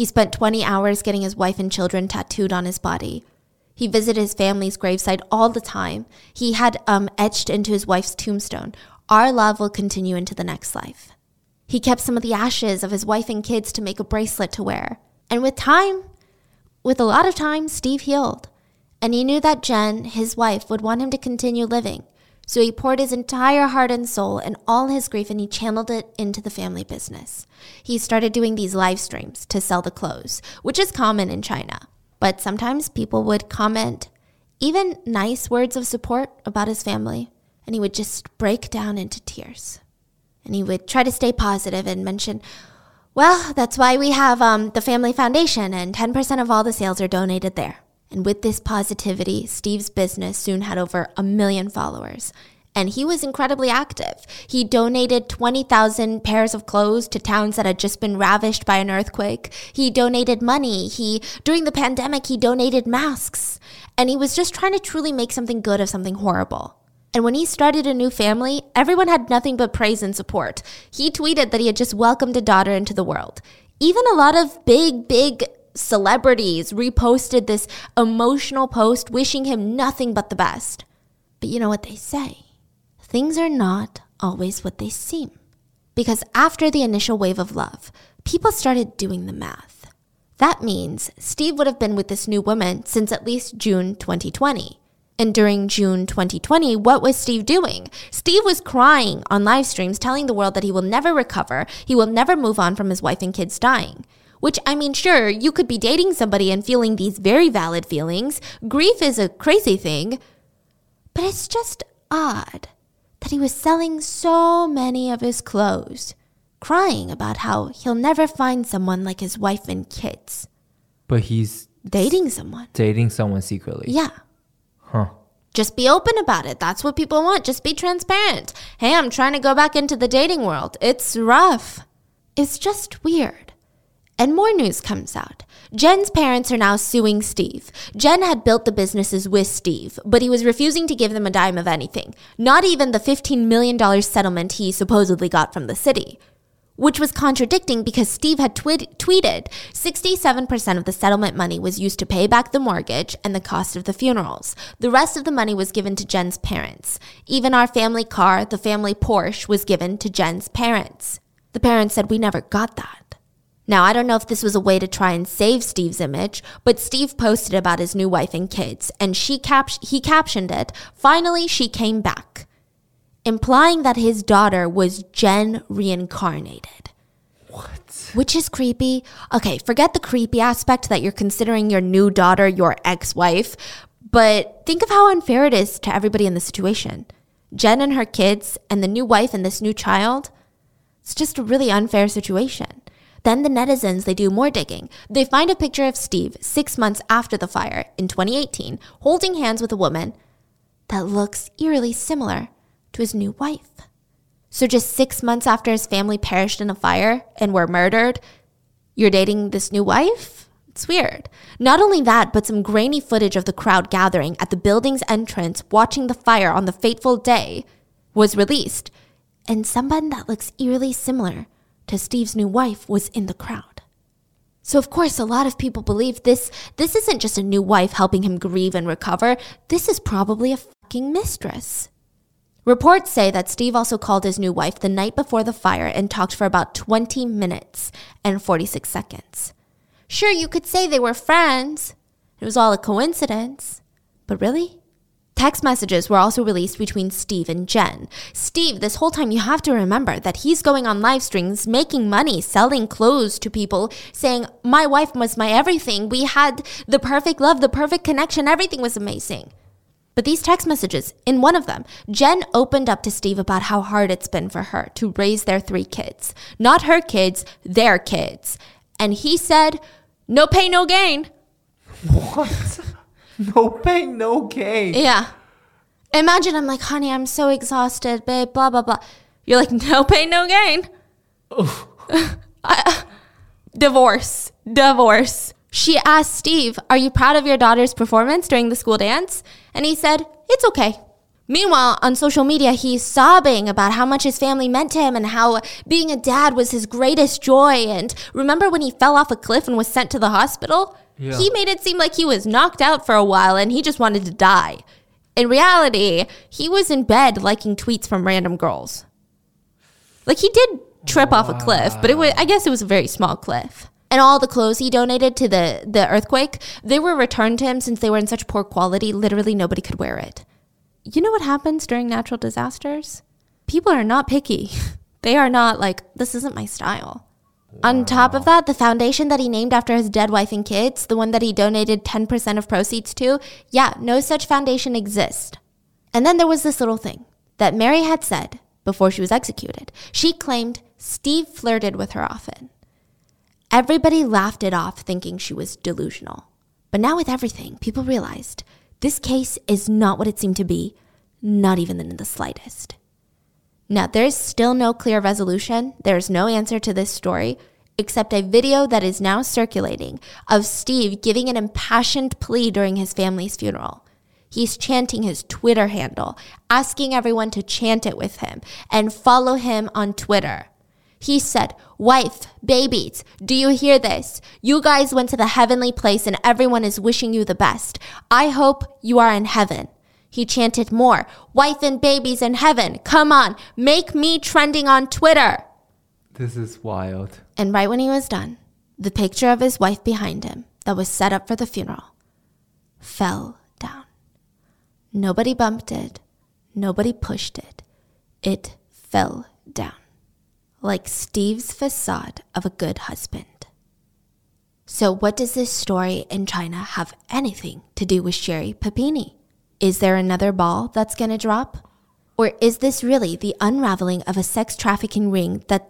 He spent 20 hours getting his wife and children tattooed on his body. He visited his family's gravesite all the time. He had um, etched into his wife's tombstone, Our love will continue into the next life. He kept some of the ashes of his wife and kids to make a bracelet to wear. And with time, with a lot of time, Steve healed. And he knew that Jen, his wife, would want him to continue living. So he poured his entire heart and soul and all his grief and he channeled it into the family business. He started doing these live streams to sell the clothes, which is common in China. But sometimes people would comment even nice words of support about his family, and he would just break down into tears. And he would try to stay positive and mention, well, that's why we have um, the Family Foundation, and 10% of all the sales are donated there. And with this positivity, Steve's business soon had over a million followers. And he was incredibly active. He donated 20,000 pairs of clothes to towns that had just been ravished by an earthquake. He donated money. He, during the pandemic, he donated masks. And he was just trying to truly make something good of something horrible. And when he started a new family, everyone had nothing but praise and support. He tweeted that he had just welcomed a daughter into the world. Even a lot of big, big celebrities reposted this emotional post wishing him nothing but the best. But you know what they say? Things are not always what they seem. Because after the initial wave of love, people started doing the math. That means Steve would have been with this new woman since at least June 2020. And during June 2020, what was Steve doing? Steve was crying on live streams, telling the world that he will never recover, he will never move on from his wife and kids dying. Which, I mean, sure, you could be dating somebody and feeling these very valid feelings. Grief is a crazy thing. But it's just odd that he was selling so many of his clothes, crying about how he'll never find someone like his wife and kids. But he's dating someone. Dating someone secretly. Yeah. Huh. Just be open about it. That's what people want. Just be transparent. Hey, I'm trying to go back into the dating world. It's rough. It's just weird. And more news comes out. Jen's parents are now suing Steve. Jen had built the businesses with Steve, but he was refusing to give them a dime of anything, not even the $15 million settlement he supposedly got from the city. Which was contradicting because Steve had twi- tweeted 67% of the settlement money was used to pay back the mortgage and the cost of the funerals. The rest of the money was given to Jen's parents. Even our family car, the family Porsche, was given to Jen's parents. The parents said, We never got that. Now, I don't know if this was a way to try and save Steve's image, but Steve posted about his new wife and kids, and she cap- he captioned it, Finally, she came back, implying that his daughter was Jen reincarnated. What? Which is creepy. Okay, forget the creepy aspect that you're considering your new daughter your ex wife, but think of how unfair it is to everybody in the situation. Jen and her kids, and the new wife and this new child. It's just a really unfair situation. Then the netizens, they do more digging. They find a picture of Steve six months after the fire in 2018, holding hands with a woman that looks eerily similar to his new wife. So just six months after his family perished in a fire and were murdered, you're dating this new wife? It's weird. Not only that, but some grainy footage of the crowd gathering at the building's entrance watching the fire on the fateful day was released, and someone that looks eerily similar to Steve's new wife was in the crowd. So of course a lot of people believe this this isn't just a new wife helping him grieve and recover, this is probably a fucking mistress. Reports say that Steve also called his new wife the night before the fire and talked for about 20 minutes and 46 seconds. Sure, you could say they were friends. It was all a coincidence. But really? Text messages were also released between Steve and Jen. Steve, this whole time you have to remember that he's going on live streams, making money, selling clothes to people, saying, My wife was my everything. We had the perfect love, the perfect connection. Everything was amazing. But these text messages, in one of them, Jen opened up to Steve about how hard it's been for her to raise their three kids. Not her kids, their kids. And he said, No pain, no gain. [LAUGHS] What? [LAUGHS] no pain, no gain. Yeah. Imagine I'm like, honey, I'm so exhausted, babe, blah, blah, blah. You're like, no pain, no gain. [LAUGHS] I- divorce. Divorce. She asked Steve, Are you proud of your daughter's performance during the school dance? And he said, It's okay. Meanwhile, on social media, he's sobbing about how much his family meant to him and how being a dad was his greatest joy. And remember when he fell off a cliff and was sent to the hospital? Yeah. He made it seem like he was knocked out for a while and he just wanted to die. In reality, he was in bed liking tweets from random girls. Like he did trip off a cliff, but it was I guess it was a very small cliff. And all the clothes he donated to the the earthquake, they were returned to him since they were in such poor quality, literally nobody could wear it. You know what happens during natural disasters? People are not picky. [LAUGHS] They are not like this isn't my style. On top of that, the foundation that he named after his dead wife and kids, the one that he donated 10% of proceeds to, yeah, no such foundation exists. And then there was this little thing that Mary had said before she was executed. She claimed Steve flirted with her often. Everybody laughed it off, thinking she was delusional. But now, with everything, people realized this case is not what it seemed to be, not even in the slightest. Now, there's still no clear resolution. There's no answer to this story, except a video that is now circulating of Steve giving an impassioned plea during his family's funeral. He's chanting his Twitter handle, asking everyone to chant it with him and follow him on Twitter. He said, Wife, babies, do you hear this? You guys went to the heavenly place and everyone is wishing you the best. I hope you are in heaven. He chanted more, Wife and babies in heaven, come on, make me trending on Twitter. This is wild. And right when he was done, the picture of his wife behind him that was set up for the funeral fell down. Nobody bumped it, nobody pushed it. It fell down like Steve's facade of a good husband. So, what does this story in China have anything to do with Sherri Papini? Is there another ball that's gonna drop? Or is this really the unraveling of a sex trafficking ring that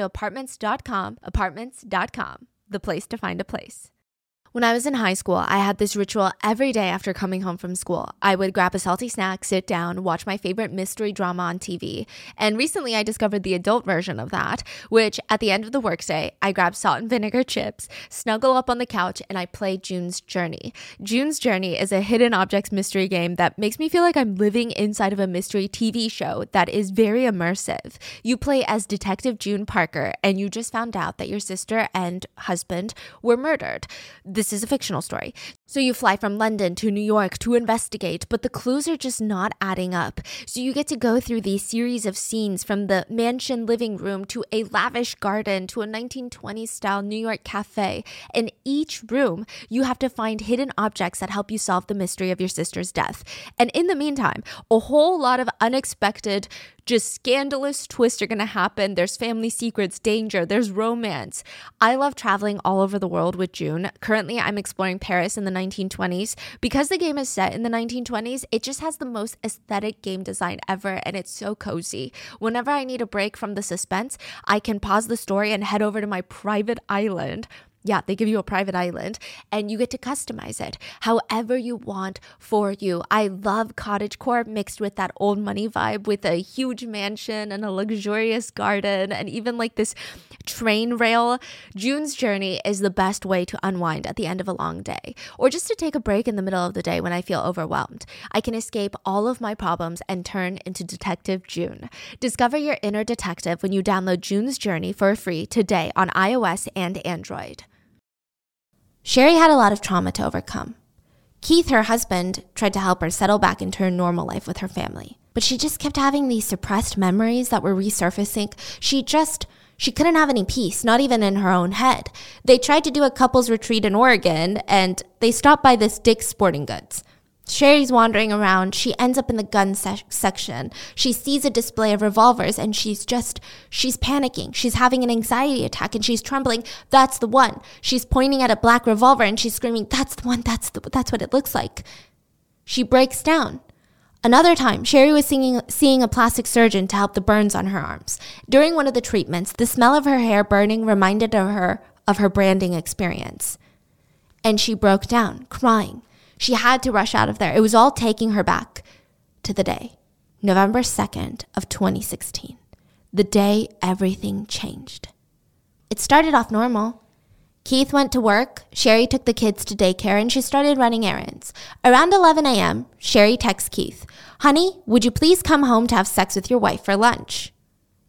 to apartments.com, apartments.com, the place to find a place. When I was in high school, I had this ritual every day after coming home from school. I would grab a salty snack, sit down, watch my favorite mystery drama on TV. And recently I discovered the adult version of that, which at the end of the workday, I grab salt and vinegar chips, snuggle up on the couch, and I play June's Journey. June's Journey is a hidden objects mystery game that makes me feel like I'm living inside of a mystery TV show that is very immersive. You play as Detective June Parker, and you just found out that your sister and husband were murdered. This is a fictional story. So you fly from London to New York to investigate, but the clues are just not adding up. So you get to go through these series of scenes from the mansion living room to a lavish garden to a 1920s style New York cafe. In each room, you have to find hidden objects that help you solve the mystery of your sister's death. And in the meantime, a whole lot of unexpected just scandalous twists are going to happen. There's family secrets, danger, there's romance. I love traveling all over the world with June. Currently, I'm exploring Paris in the 1920s. Because the game is set in the 1920s, it just has the most aesthetic game design ever, and it's so cozy. Whenever I need a break from the suspense, I can pause the story and head over to my private island yeah, they give you a private island and you get to customize it however you want for you. I love cottage core mixed with that old money vibe with a huge mansion and a luxurious garden and even like this train rail. June's journey is the best way to unwind at the end of a long day or just to take a break in the middle of the day when I feel overwhelmed. I can escape all of my problems and turn into Detective June. Discover your inner detective when you download June's Journey for free today on iOS and Android. Sherri had a lot of trauma to overcome. Keith, her husband, tried to help her settle back into her normal life with her family. But she just kept having these suppressed memories that were resurfacing. She just, she couldn't have any peace, not even in her own head. They tried to do a couples retreat in Oregon and they stopped by this Dick's Sporting Goods. Sherri's wandering around. She ends up in the gun se- section. She sees a display of revolvers and she's just, she's panicking. She's having an anxiety attack and she's trembling. That's the one. She's pointing at a black revolver and she's screaming, That's the one. That's, the, that's what it looks like. She breaks down. Another time, Sherri was singing, seeing a plastic surgeon to help the burns on her arms. During one of the treatments, the smell of her hair burning reminded her of her branding experience. And she broke down, crying. She had to rush out of there. It was all taking her back to the day, November 2nd of 2016, the day everything changed. It started off normal. Keith went to work, Sherri took the kids to daycare, and she started running errands. Around 11 a.m., Sherri texts Keith, Honey, would you please come home to have sex with your wife for lunch?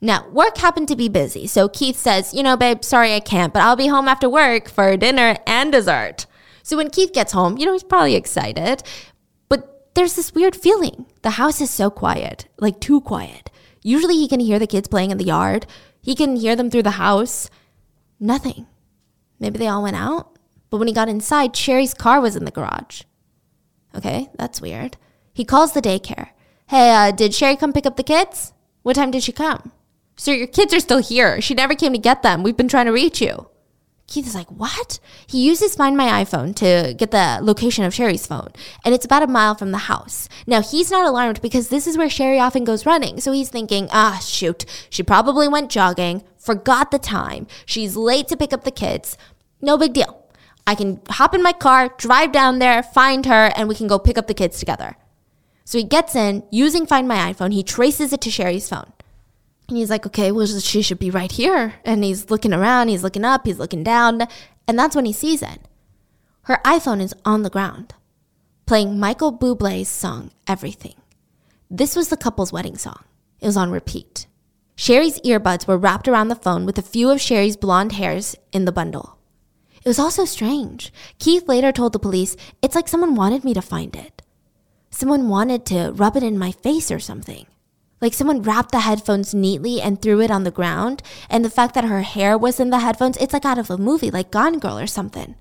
Now, work happened to be busy, so Keith says, You know, babe, sorry I can't, but I'll be home after work for dinner and dessert. So when Keith gets home, you know, he's probably excited, but there's this weird feeling. The house is so quiet, like too quiet. Usually he can hear the kids playing in the yard, he can hear them through the house. Nothing. Maybe they all went out, but when he got inside, Sherri's car was in the garage. Okay, that's weird. He calls the daycare. Hey, uh, did Sherri come pick up the kids? What time did she come? Sir, your kids are still here. She never came to get them. We've been trying to reach you. Keith is like, What? He uses Find My iPhone to get the location of Sherri's phone, and it's about a mile from the house. Now, he's not alarmed because this is where Sherri often goes running, so he's thinking, Ah, shoot, she probably went jogging, forgot the time, she's late to pick up the kids. No big deal. I can hop in my car, drive down there, find her, and we can go pick up the kids together. So he gets in using Find My iPhone. He traces it to Sherri's phone. And he's like, okay, well, she should be right here. And he's looking around, he's looking up, he's looking down. And that's when he sees it. Her iPhone is on the ground, playing Michael Bublé's song, Everything. This was the couple's wedding song. It was on repeat. Sherri's earbuds were wrapped around the phone with a few of Sherri's blonde hairs in the bundle. It was also strange. Keith later told the police, it's like someone wanted me to find it. Someone wanted to rub it in my face or something. Like someone wrapped the headphones neatly and threw it on the ground. And the fact that her hair was in the headphones, it's like out of a movie, like Gone Girl or something.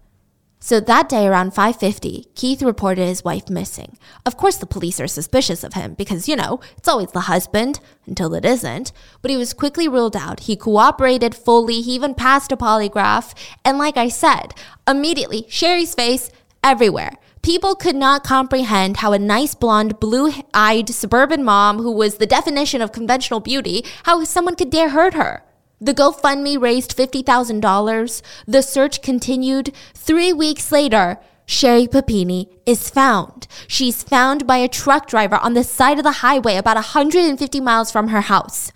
So that day around 5:50, Keith reported his wife missing. Of course the police are suspicious of him because, you know, it's always the husband until it isn't, but he was quickly ruled out. He cooperated fully, he even passed a polygraph, and like I said, immediately Sherri's face everywhere. People could not comprehend how a nice blonde, blue eyed suburban mom who was the definition of conventional beauty, how someone could dare hurt her. The GoFundMe raised $50,000. The search continued. Three weeks later, Sherri Papini is found. She's found by a truck driver on the side of the highway about 150 miles from her house.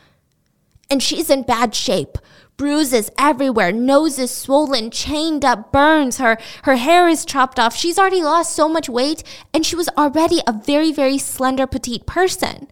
And she's in bad shape. Bruises everywhere, nose is swollen, chained up, burns. Her, her hair is chopped off. She's already lost so much weight, and she was already a very, very slender, petite person.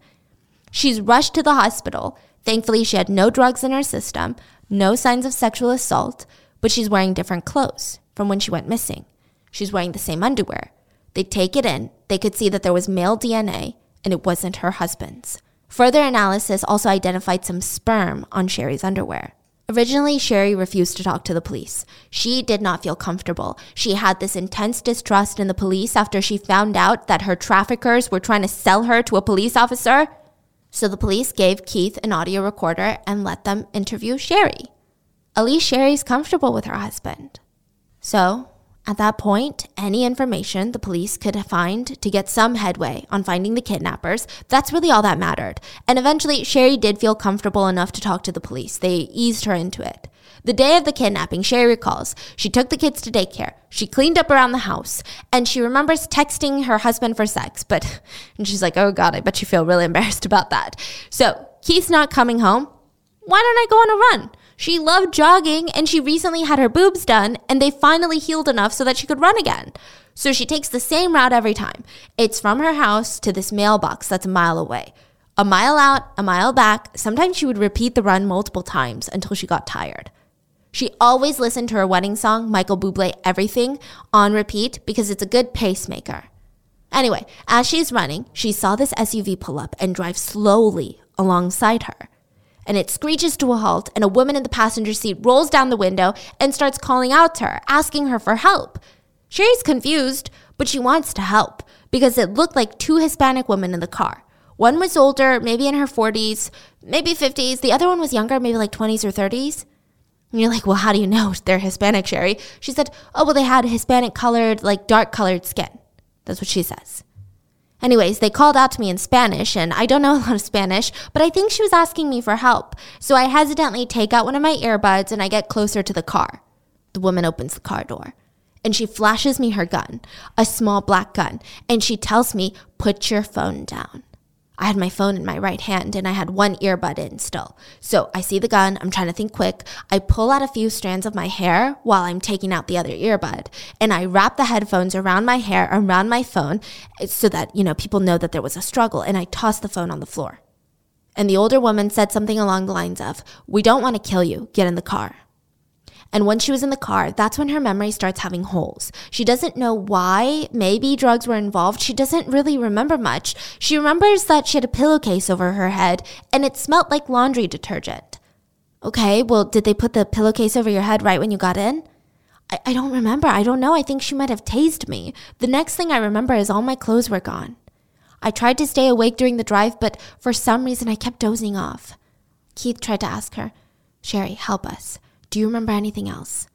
She's rushed to the hospital. Thankfully, she had no drugs in her system, no signs of sexual assault, but she's wearing different clothes from when she went missing. She's wearing the same underwear. They take it in, they could see that there was male DNA, and it wasn't her husband's. Further analysis also identified some sperm on Sherri's underwear. Originally, Sherri refused to talk to the police. She did not feel comfortable. She had this intense distrust in the police after she found out that her traffickers were trying to sell her to a police officer. So the police gave Keith an audio recorder and let them interview Sherri. At least Sherri's comfortable with her husband. So, at that point, any information the police could find to get some headway on finding the kidnappers, that's really all that mattered. And eventually, Sherri did feel comfortable enough to talk to the police. They eased her into it. The day of the kidnapping, Sherri recalls she took the kids to daycare. She cleaned up around the house and she remembers texting her husband for sex. But, [LAUGHS] and she's like, oh God, I bet you feel really embarrassed about that. So Keith's not coming home. Why don't I go on a run? She loved jogging and she recently had her boobs done and they finally healed enough so that she could run again. So she takes the same route every time. It's from her house to this mailbox that's a mile away. A mile out, a mile back. Sometimes she would repeat the run multiple times until she got tired. She always listened to her wedding song, Michael Bublé Everything, on repeat because it's a good pacemaker. Anyway, as she's running, she saw this SUV pull up and drive slowly alongside her. And it screeches to a halt, and a woman in the passenger seat rolls down the window and starts calling out to her, asking her for help. Sherri's confused, but she wants to help because it looked like two Hispanic women in the car. One was older, maybe in her 40s, maybe 50s. The other one was younger, maybe like 20s or 30s. And you're like, well, how do you know [LAUGHS] they're Hispanic, Sherri? She said, oh, well, they had Hispanic colored, like dark colored skin. That's what she says. Anyways, they called out to me in Spanish, and I don't know a lot of Spanish, but I think she was asking me for help. So I hesitantly take out one of my earbuds and I get closer to the car. The woman opens the car door and she flashes me her gun, a small black gun, and she tells me, put your phone down. I had my phone in my right hand and I had one earbud in still. So I see the gun. I'm trying to think quick. I pull out a few strands of my hair while I'm taking out the other earbud. And I wrap the headphones around my hair, around my phone, eh, so that, you know, people know that there was a struggle. And I toss the phone on the floor. And the older woman said something along the lines of, We don't want to kill you. Get in the car. And when she was in the car, that's when her memory starts having holes. She doesn't know why. Maybe drugs were involved. She doesn't really remember much. She remembers that she had a pillowcase over her head and it smelled like laundry detergent. Okay, well, did they put the pillowcase over your head right when you got in? I, I don't remember. I don't know. I think she might have tased me. The next thing I remember is all my clothes were gone. I tried to stay awake during the drive, but for some reason I kept dozing off. Keith tried to ask her, Sherri, help us. Do you remember anything else?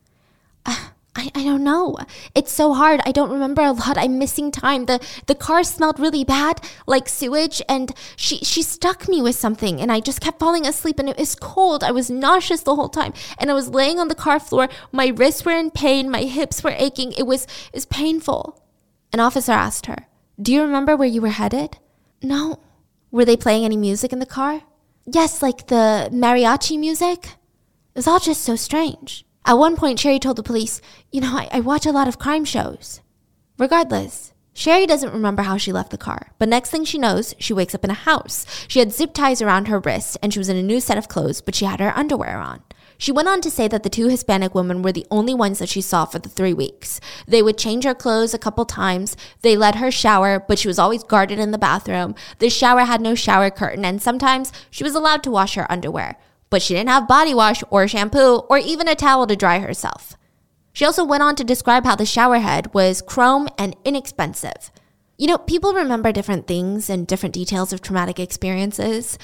Uh, I, I don't know. It's so hard. I don't remember a lot. I'm missing time. The the car smelled really bad, like sewage, and she she stuck me with something and I just kept falling asleep and it was cold. I was nauseous the whole time. And I was laying on the car floor. My wrists were in pain, my hips were aching. It was it was painful. An officer asked her, Do you remember where you were headed? No. Were they playing any music in the car? Yes, like the mariachi music. It was all just so strange. At one point, Sherri told the police, You know, I, I watch a lot of crime shows. Regardless, Sherri doesn't remember how she left the car, but next thing she knows, she wakes up in a house. She had zip ties around her wrists and she was in a new set of clothes, but she had her underwear on. She went on to say that the two Hispanic women were the only ones that she saw for the three weeks. They would change her clothes a couple times. They let her shower, but she was always guarded in the bathroom. The shower had no shower curtain, and sometimes she was allowed to wash her underwear, but she didn't have body wash or shampoo or even a towel to dry herself. She also went on to describe how the shower head was chrome and inexpensive. You know, people remember different things and different details of traumatic experiences.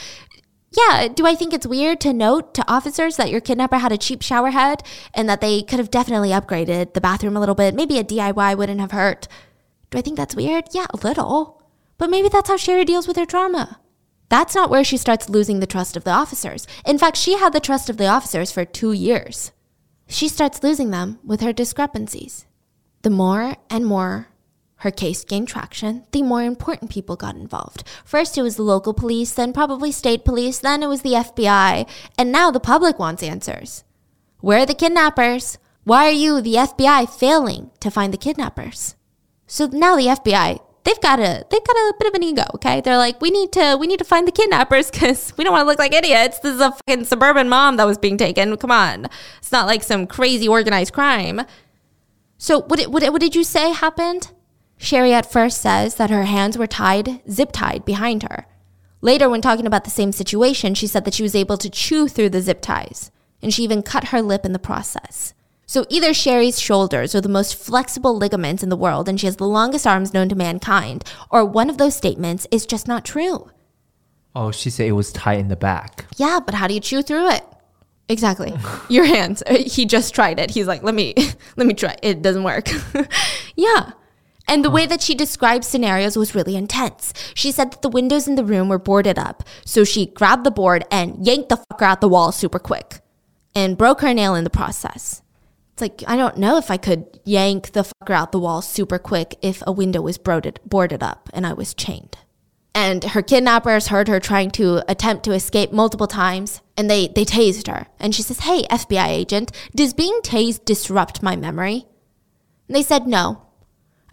Yeah, do I think it's weird to note to officers that your kidnapper had a cheap shower head and that they could have definitely upgraded the bathroom a little bit? Maybe a DIY wouldn't have hurt. Do I think that's weird? Yeah, a little. But maybe that's how Sherri deals with her trauma. That's not where she starts losing the trust of the officers. In fact, she had the trust of the officers for two years. She starts losing them with her discrepancies. The more and more her case gained traction, the more important people got involved. First, it was the local police, then probably state police, then it was the FBI, and now the public wants answers. Where are the kidnappers? Why are you, the FBI, failing to find the kidnappers? So now the FBI, they've got a they've got a bit of an ego, okay? They're like, we need to we need to find the kidnappers [LAUGHS] because we don't want to look like idiots. This is a fucking suburban mom that was being taken. Come on, it's not like some crazy organized crime. So what did, what, did- what did you say happened? Sherri at first says that her hands were tied, zip tied behind her. Later, when talking about the same situation, she said that she was able to chew through the zip ties, and she even cut her lip in the process. So either Sherri's shoulders are the most flexible ligaments in the world, and she has the longest arms known to mankind, or one of those statements is just not true. Oh, she said it was tight in the back. Yeah, but how do you chew through it? Exactly. [LAUGHS] Your hands. He just tried it. He's like, "Let me [LAUGHS] let me try. It doesn't work." [LAUGHS] yeah. And the way that she described scenarios was really intense. She said that the windows in the room were boarded up, so she grabbed the board and yanked the fucker out the wall super quick and broke her nail in the process. It's like, I don't know if I could yank the fucker out the wall super quick if a window was boarded, boarded up and I was chained. And her kidnappers heard her trying to attempt to escape multiple times and they, they tased her. And she says hey fbi agent does being tased disrupt my memory? And they said no.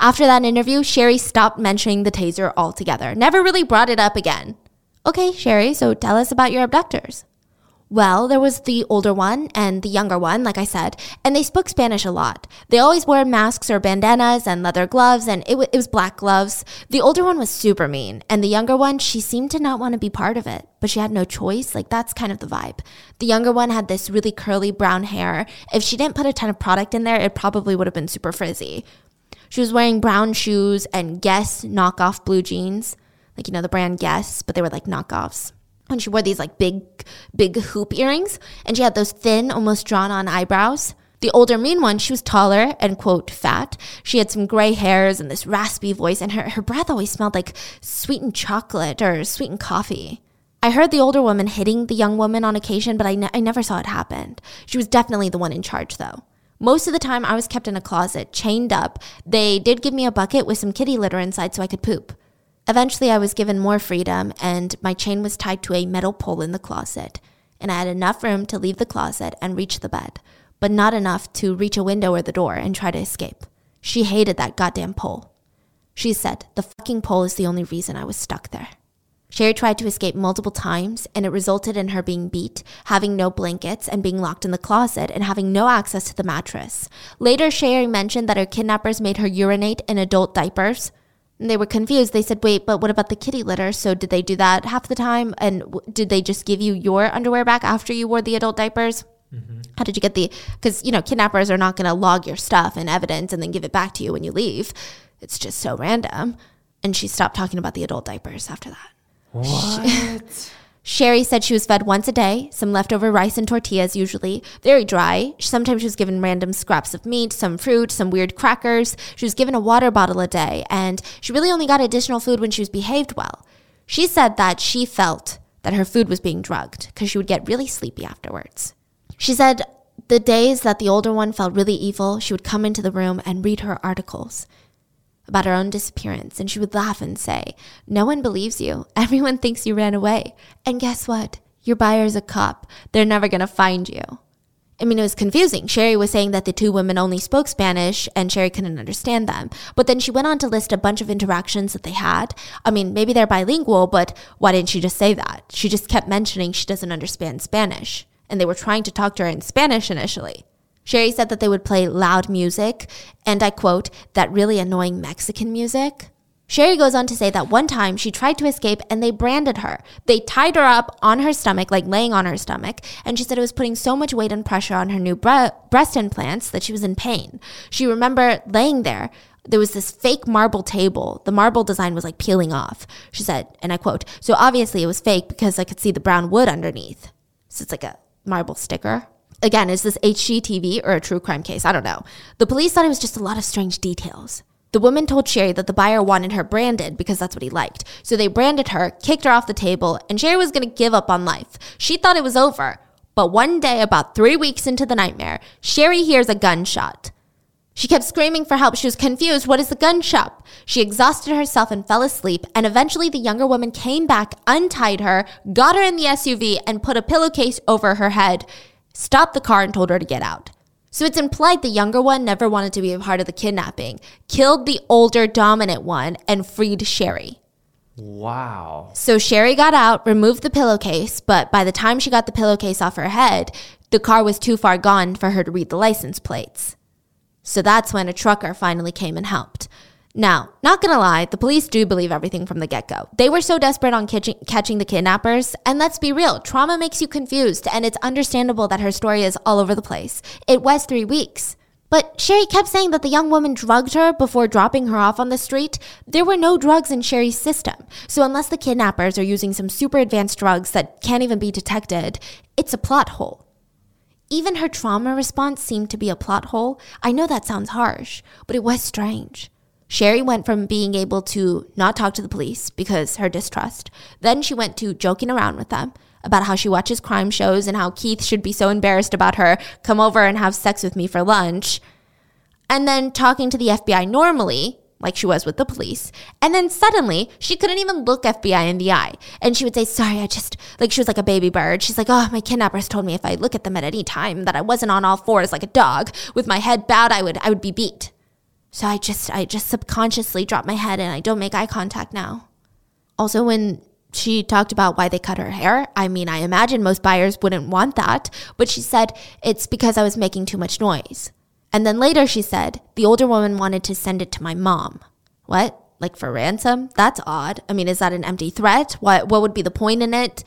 After that interview sherri stopped mentioning the taser altogether never really brought it up again. Okay sherri so tell us about your abductors well, there was the older one and the younger one, like I said, and they spoke Spanish a lot. They always wore masks or bandanas and leather gloves, and it, w- it was black gloves. The older one was super mean, and the younger one, she seemed to not want to be part of it, but she had no choice. Like, that's kind of the vibe. The younger one had this really curly brown hair. If she didn't put a ton of product in there, it probably would have been super frizzy. She was wearing brown shoes and Guess knockoff blue jeans, like, you know, the brand Guess, but they were like knockoffs and she wore these like big, big hoop earrings, and she had those thin, almost drawn on eyebrows. The older mean one, she was taller and quote fat. She had some gray hairs and this raspy voice, and her, her breath always smelled like sweetened chocolate or sweetened coffee. I heard the older woman hitting the young woman on occasion, but I, ne- I never saw it happen. She was definitely the one in charge, though. Most of the time, I was kept in a closet, chained up. They did give me a bucket with some kitty litter inside so I could poop. Eventually, I was given more freedom, and my chain was tied to a metal pole in the closet. And I had enough room to leave the closet and reach the bed, but not enough to reach a window or the door and try to escape. She hated that goddamn pole. She said, The fucking pole is the only reason I was stuck there. Sherri tried to escape multiple times, and it resulted in her being beat, having no blankets, and being locked in the closet, and having no access to the mattress. Later, Sherri mentioned that her kidnappers made her urinate in adult diapers. And they were confused. They said, wait, but what about the kitty litter? So did they do that half the time? And w- did they just give you your underwear back after you wore the adult diapers? Mm-hmm. How did you get the? Because, you know, kidnappers are not going to log your stuff and evidence and then give it back to you when you leave. It's just so random. And she stopped talking about the adult diapers after that. What? [LAUGHS] Sherri said she was fed once a day, some leftover rice and tortillas, usually, very dry. Sometimes she was given random scraps of meat, some fruit, some weird crackers. She was given a water bottle a day, and she really only got additional food when she was behaved well. She said that she felt that her food was being drugged because she would get really sleepy afterwards. She said the days that the older one felt really evil, she would come into the room and read her articles about her own disappearance, and she would laugh and say, No one believes you. [LAUGHS] Everyone thinks you ran away. And guess what? Your buyer's a cop. They're never going to find you. I mean, it was confusing. Sherri was saying that the two women only spoke Spanish and Sherri couldn't understand them. But then she went on to list a bunch of interactions that they had. I mean, maybe they're bilingual, but why didn't she just say that? She just kept mentioning she doesn't understand Spanish. And they were trying to talk to her in Spanish initially. Sherri said that they would play loud music, and I quote, that really annoying Mexican music. Sherri goes on to say that one time she tried to escape and they branded her. They tied her up on her stomach, like laying on her stomach, and she said it was putting so much weight and pressure on her new bre- breast implants that she was in pain. She remember laying there. There was this fake marble table. The marble design was like peeling off. She said, and I quote, so obviously it was fake because I could see the brown wood underneath. So it's like a marble sticker again, is this HGTV or a true crime case? I don't know. The police thought it was just a lot of strange details. The woman told Sherri that the buyer wanted her branded because that's what he liked. So they branded her, kicked her off the table, and Sherri was going to give up on life. She thought it was over. But one day, about three weeks into the nightmare, Sherri hears a gunshot. She kept screaming for help. She was confused. What is the gunshot? She exhausted herself and fell asleep. And eventually, the younger woman came back, untied her, got her in the SUV, and put a pillowcase over her head stopped the car and told her to get out. So it's implied the younger one never wanted to be a part of the kidnapping, killed the older dominant one, and freed Sherri. Wow. So Sherri got out, removed the pillowcase, but by the time she got the pillowcase off her head, the car was too far gone for her to read the license plates. So that's when a trucker finally came and helped. Now, not gonna lie, the police do believe everything from the get go. They were so desperate on catching, catching the kidnappers, and let's be real, trauma makes you confused, and it's understandable that her story is all over the place. It was three weeks. But Sherri kept saying that the young woman drugged her before dropping her off on the street. There were no drugs in Sherri's system. So, unless the kidnappers are using some super advanced drugs that can't even be detected, it's a plot hole. Even her trauma response seemed to be a plot hole. I know that sounds harsh, but it was strange. Sherri went from being able to not talk to the police because her distrust. Then she went to joking around with them about how she watches crime shows and how Keith should be so embarrassed about her come over and have sex with me for lunch. And then talking to the FBI normally, like she was with the police. And then suddenly she couldn't even look FBI in the eye. And she would say, Sorry, I just, like she was like a baby bird. She's like, Oh, my kidnappers told me if I look at them at any time that I wasn't on all fours like a dog with my head bowed, I would, I would be beat. So I just I just subconsciously drop my head and I don't make eye contact now. Also when she talked about why they cut her hair. I mean, I imagine most buyers wouldn't want that, but she said it's because I was making too much noise. And then later she said the older woman wanted to send it to my mom. What? Like for ransom? That's odd. I mean, is that an empty threat? What what would be the point in it?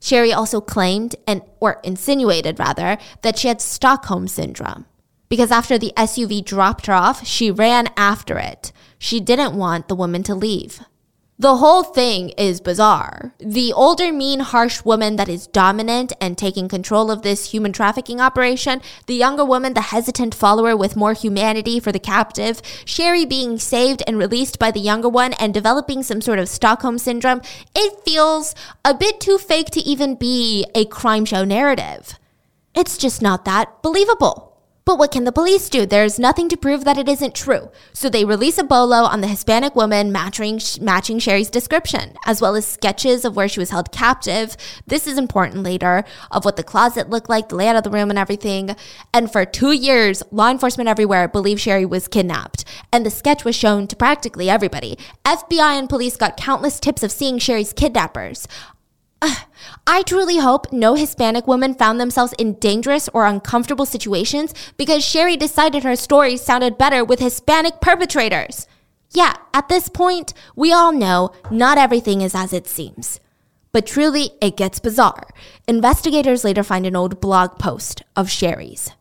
Sherri also claimed and or insinuated rather that she had Stockholm syndrome because after the SUV dropped her off, she ran after it. She didn't want the woman to leave. The whole thing is bizarre. The older, mean, harsh woman that is dominant and taking control of this human trafficking operation, the younger woman, the hesitant follower with more humanity for the captive, Sherri being saved and released by the younger one and developing some sort of Stockholm syndrome, it feels a bit too fake to even be a crime show narrative. It's just not that believable. But what can the police do? There's nothing to prove that it isn't true. So they release a bolo on the Hispanic woman matching, matching Sherri's description, as well as sketches of where she was held captive. This is important later, of what the closet looked like, the layout of the room, and everything. And for two years, law enforcement everywhere believed Sherri was kidnapped. And the sketch was shown to practically everybody. FBI and police got countless tips of seeing Sherri's kidnappers. I truly hope no Hispanic women found themselves in dangerous or uncomfortable situations because Sherri decided her story sounded better with Hispanic perpetrators. Yeah, at this point, we all know not everything is as it seems. But truly, it gets bizarre. Investigators later find an old blog post of Sherri's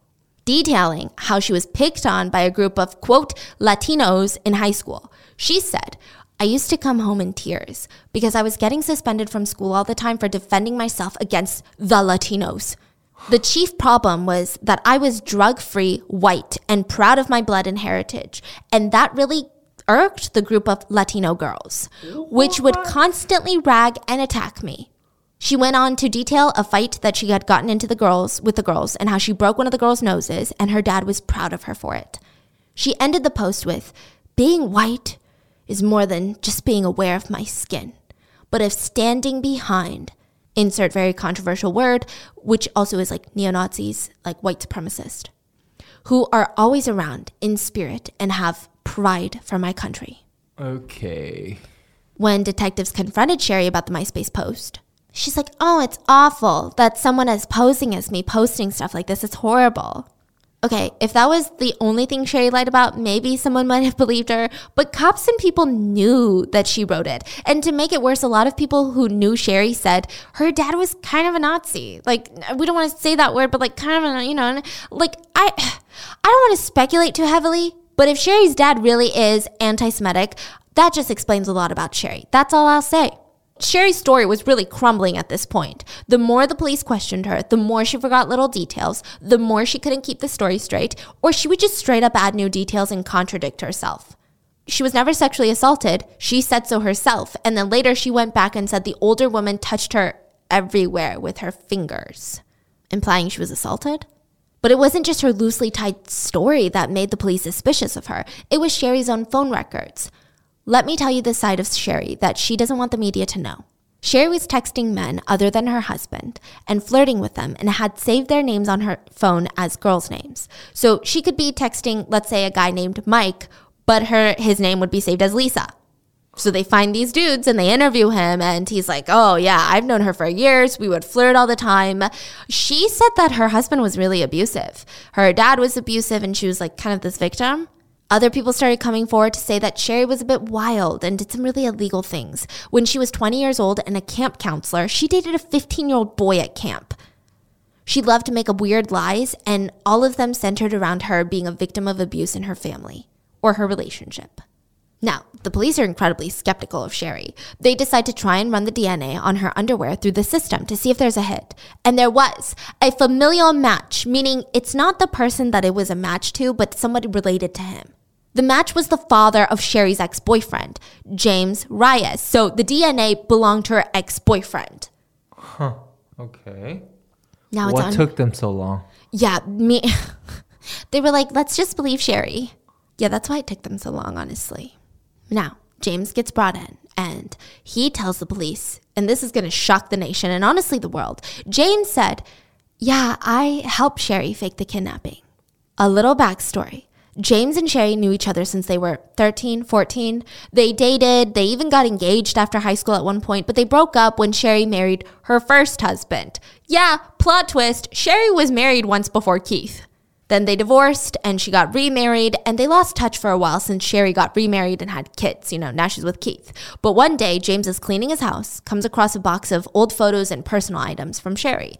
detailing how she was picked on by a group of, quote, Latinos in high school. She said, I used to come home in tears because I was getting suspended from school all the time for defending myself against the Latinos. The chief problem was that I was drug free, white, and proud of my blood and heritage. And that really irked the group of Latino girls, which would constantly rag and attack me. She went on to detail a fight that she had gotten into the girls with the girls and how she broke one of the girls' noses and her dad was proud of her for it. She ended the post with, "Being white is more than just being aware of my skin, but of standing behind insert very controversial word, which also is like neo Nazis, like white supremacist, who are always around in spirit and have pride for my country. Okay. When detectives confronted Sherri about the MySpace post, she's like, Oh, it's awful that someone is posing as me posting stuff like this. It's horrible. Okay, if that was the only thing Sherri lied about, maybe someone [LAUGHS] might have believed her, but cops and people knew that she wrote it. And to make it worse, a lot of people who knew Sherri said her dad was kind of a Nazi. Like, we don't want to say that word, but like, kind of, a, you know, like, I, [SIGHS] I don't want to speculate too heavily, but if Sherri's dad really is anti Semitic, that just explains a lot about Sherri. That's all I'll say. Sherri's story was really crumbling at this point. The more the police questioned her, the more she forgot little details, the more she couldn't keep the story straight, or she would just straight up add new details and contradict herself. She was never sexually assaulted. She said so herself. And then later she went back and said the older woman touched her everywhere with her fingers, implying she was assaulted. But it wasn't just her loosely tied story that made the police suspicious of her, it was Sherri's own phone records. Let me tell you the side of Sherri that she doesn't want the media to know. Sherri was texting men other than her husband and flirting with them and had saved their names on her phone as girls' names. So she could be texting, let's say, a guy named Mike, but her his name would be saved as Lisa. So they find these dudes and they interview him, and he's like, Oh, yeah, I've known her for years. We would flirt all the time. She said that her husband was really abusive. Her dad was abusive, and she was like kind of this victim. Other people started coming forward to say that Sherri was a bit wild and did some really illegal things. When she was 20 years old and a camp counselor, she dated a 15 year old boy at camp. She loved to make up weird lies, and all of them centered around her being a victim of abuse in her family or her relationship. Now, the police are incredibly skeptical of Sherri. They decide to try and run the DNA on her underwear through the system to see if there's a hit. And there was a familial match, meaning it's not the person that it was a match to, but somebody related to him. The match was the father of Sherri's ex boyfriend, James Reyes. So the DNA belonged to her ex boyfriend. Huh. Okay. Now it's what on. took them so long? yeah, me. [LAUGHS] they were like, let's just believe Sherri. Yeah, that's why it took them so long, honestly. Now, James gets brought in and he tells the police, and this is going to shock the nation and honestly the world. James said, Yeah, I helped Sherri fake the kidnapping. A little backstory. James and Sherri knew each other since they were 13, 14. They dated, they even got engaged after high school at one point, but they broke up when Sherri married her first husband. Yeah, plot twist Sherri was married once before Keith. Then they divorced and she got remarried and they lost touch for a while since Sherri got remarried and had kids. You know, now she's with Keith. But one day, James is cleaning his house, comes across a box of old photos and personal items from Sherri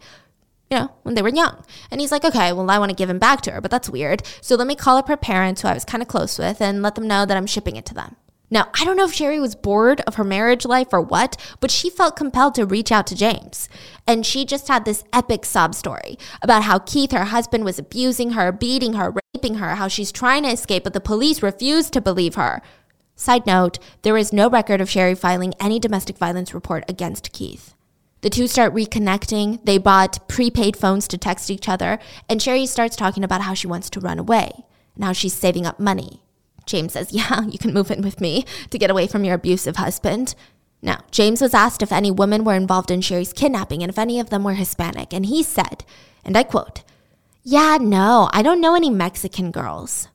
you know, when they were young. And he's like, okay, well, I want to give him back to her, but that's weird. So let me call up her parents, who I was kind of close with, and let them know that I'm shipping it to them. Now, I don't know if Sherri was bored of her marriage life or what, but she felt compelled to reach out to James. And she just had this epic sob story about how Keith, her husband, was abusing her, beating her, raping her, how she's trying to escape, but the police refused to believe her. Side note, there is no record of Sherri filing any domestic violence report against Keith. The two start reconnecting. They bought prepaid phones to text each other, and Sherri starts talking about how she wants to run away and how she's saving up money. James says, Yeah, [LAUGHS] you can move in with me to get away from your abusive husband. Now, James was asked if any women were involved in Sherri's kidnapping and if any of them were Hispanic, and he said, and I quote, Yeah, no, I don't know any Mexican girls.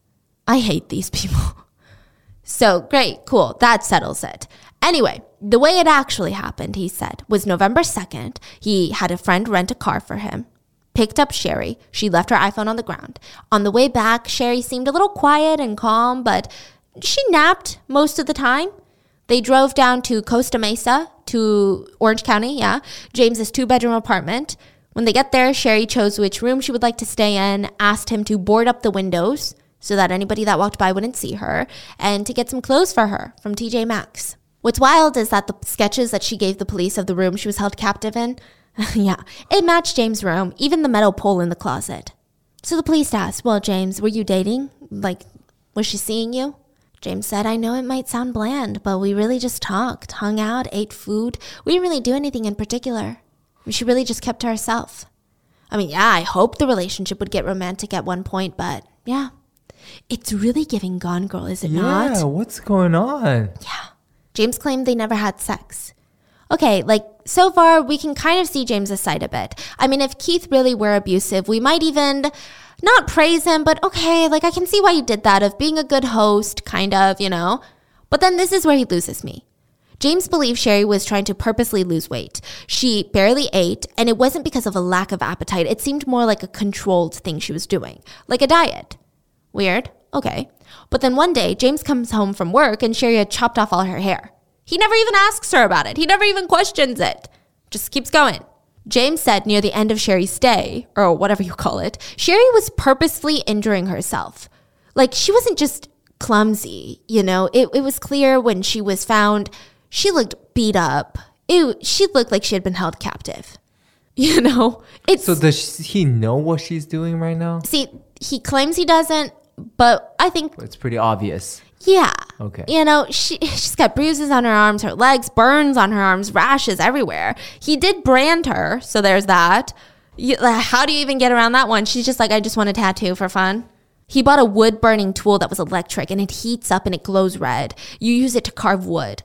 I hate these people. [LAUGHS] So great, cool, that settles it. Anyway, the way it actually happened, he said, was November 2nd. He had a friend rent a car for him, picked up Sherri. She left her iPhone on the ground. On the way back, Sherri seemed a little quiet and calm, but she napped most of the time. They drove down to Costa Mesa, to Orange County, yeah, James's two bedroom apartment. When they get there, Sherri chose which room she would like to stay in, asked him to board up the windows so that anybody that walked by wouldn't see her, and to get some clothes for her from TJ Maxx. What's wild is that the sketches that she gave the police of the room she was held captive in, [LAUGHS] yeah, it matched James' room, even the metal pole in the closet. So the police asked, Well, James, were you dating? Like, was she seeing you? James said, I know it might sound bland, but we really just talked, hung out, ate food. We didn't really do anything in particular. She really just kept to herself. I mean, yeah, I hoped the relationship would get romantic at one point, but yeah. It's really giving Gone Girl, is it Yeah, not? Yeah, what's going on? Yeah. James claimed they never had sex. Okay, like so far we can kind of see James's side a bit. I mean, if Keith really were abusive, we might even not praise him, but okay, like I can see why he did that of being a good host, kind of, you know. But then this is where he loses me. James believed Sherri was trying to purposely lose weight. She barely ate, and it wasn't because of a lack of appetite. It seemed more like a controlled thing she was doing, like a diet. Weird. Okay. But then one day, James comes home from work and Sherri had chopped off all her hair. He never even asks her about it. He never even questions it. Just keeps going. James said near the end of Sherri's stay, or whatever you call it, Sherri was purposely injuring herself. Like she wasn't just clumsy, you know, it, it was clear when she was found, she looked beat up. It, she looked like she had been held captive. [LAUGHS] You know, it's So does he know what she's doing right now? see, he claims he doesn't, but I think It's pretty obvious. Yeah. Okay. You know, she [LAUGHS] she's got bruises on her arms, her legs, burns on her arms, rashes everywhere. He did brand her, so there's that. You, how do you even get around that one? She's just like, I just want a tattoo for fun. He bought a wood burning tool that was electric and it heats up and it glows red. You use it to carve wood.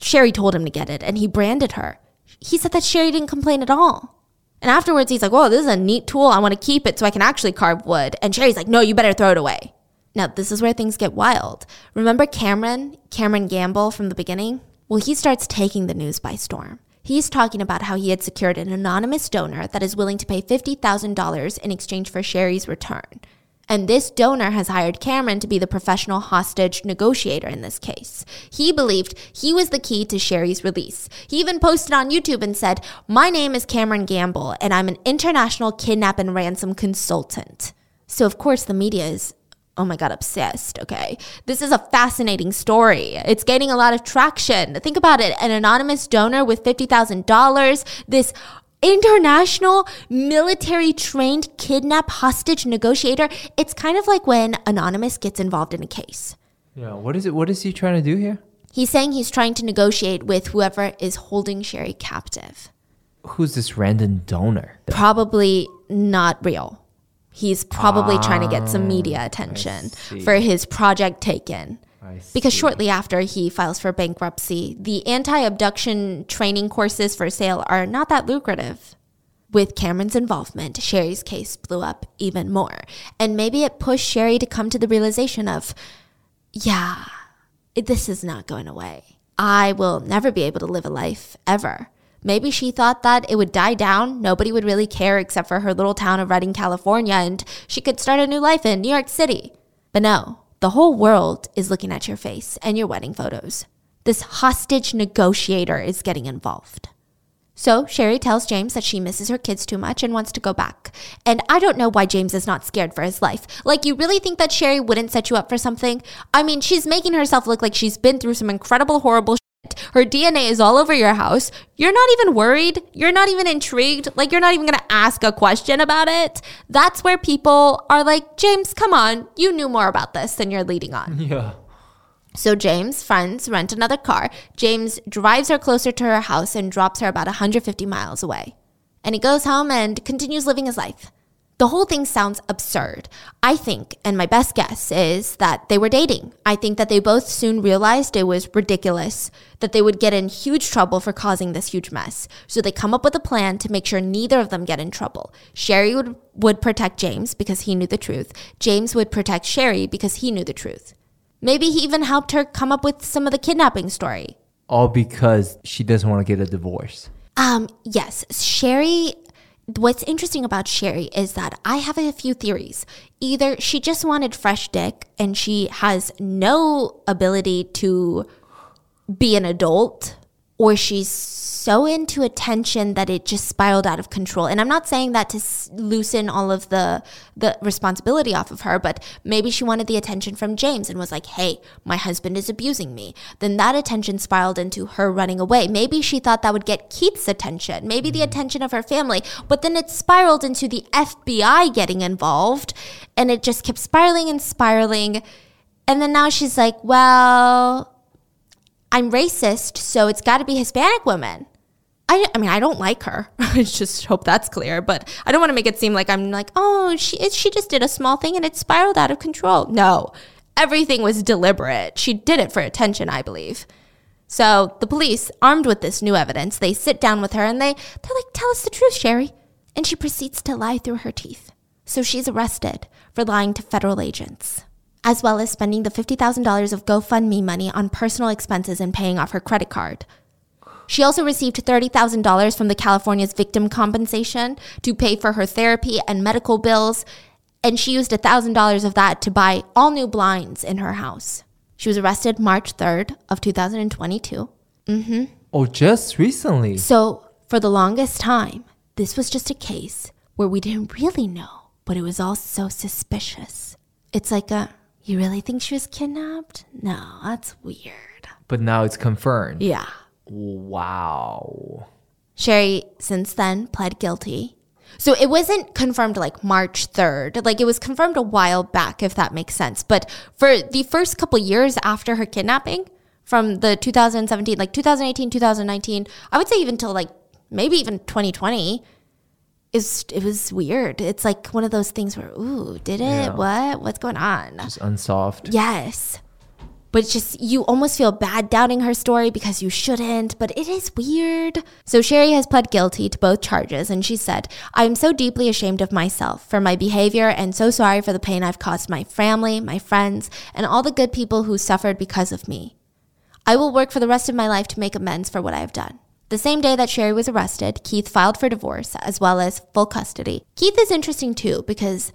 Sherri told him to get it and he branded her. He said that Sherri didn't complain at all. And afterwards, he's like, Whoa, this is a neat tool. I want to keep it so I can actually carve wood. And Sherri's like, No, you better throw it away. Now, this is where things get wild. Remember Cameron, Cameron Gamble from the beginning? Well, he starts taking the news by storm. He's talking about how he had secured an anonymous donor that is willing to pay $50,000 in exchange for Sherri's return. And this donor has hired Cameron to be the professional hostage negotiator in this case. He believed he was the key to Sherri's release. He even posted on YouTube and said, My name is Cameron Gamble, and I'm an international kidnap and ransom consultant. So, of course, the media is oh my God, obsessed. Okay. This is a fascinating story. It's gaining a lot of traction. Think about it an anonymous donor with $50,000, this international military trained kidnap hostage negotiator. It's kind of like when Anonymous gets involved in a case. Yeah. What is it? What is he trying to do here? He's saying he's trying to negotiate with whoever is holding Sherri captive. Who's this random donor? Probably not real. He's probably trying to get some media ah, attention for his project Taken. Because shortly after he files for bankruptcy, the anti abduction training courses for sale are not that lucrative. With Cameron's involvement, Sherri's case blew up even more. And maybe it pushed Sherri to come to the realization of, yeah, this is not going away. I will never be able to live a life ever. Maybe she thought that it would die down, nobody would really care except for her little town of Redding, California, and she could start a new life in New York City. But no, the whole world is looking at your face and your wedding photos. This hostage negotiator is getting involved. So Sherri tells James that she misses her kids too much and wants to go back. And I don't know why James is not scared for his life. Like, you really think that Sherri wouldn't set you up for something? I mean, she's making herself look like she's been through some incredible, horrible. Her DNA is all over your house. You're not even worried. You're not even intrigued. Like, you're not even going to ask a question about it. That's where people are like, James, come on. You knew more about this than you're leading on. [LAUGHS] Yeah. So James' friends rent another car. James drives her closer to her house and drops her about 150 miles away. And he goes home and continues living his life. The whole thing sounds absurd. I think, and my best guess is that they were dating. I think that they both soon realized it was ridiculous, that they would get in huge trouble for causing this huge mess. So they come up with a plan to make sure neither of them get in trouble. Sherri would, would protect James because he knew the truth. James would protect Sherri because he knew the truth. Maybe he even helped her come up with some of the kidnapping story. All because she doesn't want to get a divorce. Um, yes, Sherri. What's interesting about Sherri is that I have a few theories. Either she just wanted fresh dick and she has no ability to be an adult or she's so into attention that it just spiraled out of control. And I'm not saying that to loosen all of the the responsibility off of her, but maybe she wanted the attention from James and was like, "Hey, my husband is abusing me." Then that attention spiraled into her running away. Maybe she thought that would get Keith's attention, maybe the mm-hmm. attention of her family, but then it spiraled into the FBI getting involved, and it just kept spiraling and spiraling. And then now she's like, "Well, I'm racist, so it's got to be Hispanic women. I, I mean, I don't like her. [LAUGHS] I just hope that's clear. But I don't want to make it seem like I'm like, oh, she she just did a small thing and it spiraled out of control. No, everything was deliberate. She did it for attention, I believe. So the police, armed with this new evidence, they sit down with her and they they're like, tell us the truth, Sherri. And she proceeds to lie through her teeth. So she's arrested for lying to federal agents as well as spending the $50,000 of GoFundMe money on personal expenses and paying off her credit card. She also received $30,000 from the California's victim compensation to pay for her therapy and medical bills, and she used $1,000 of that to buy all new blinds in her house. She was arrested March 3rd of 2022. Mhm. Oh, just recently. So, for the longest time, this was just a case where we didn't really know, but it was all so suspicious. It's like a, you really think she was kidnapped? No, that's weird. But now it's confirmed. Yeah. Wow. Sherri, since then, pled guilty. So it wasn't confirmed like March 3rd. Like it was confirmed a while back, if that makes sense. But for the first couple years after her kidnapping, from the 2017, like 2018, 2019, I would say even till like maybe even 2020, is it was weird. It's like one of those things where, ooh, did it? Yeah. What? What's going on? Just unsolved. Yes. But it's just, you almost feel bad doubting her story because you shouldn't, but it is weird. So Sherri has pled guilty to both charges, and she said, I am so deeply ashamed of myself for my behavior and so sorry for the pain I've caused my family, my friends, and all the good people who suffered because of me. I will work for the rest of my life to make amends for what I have done. The same day that Sherri was arrested, Keith filed for divorce as well as full custody. Keith is interesting too because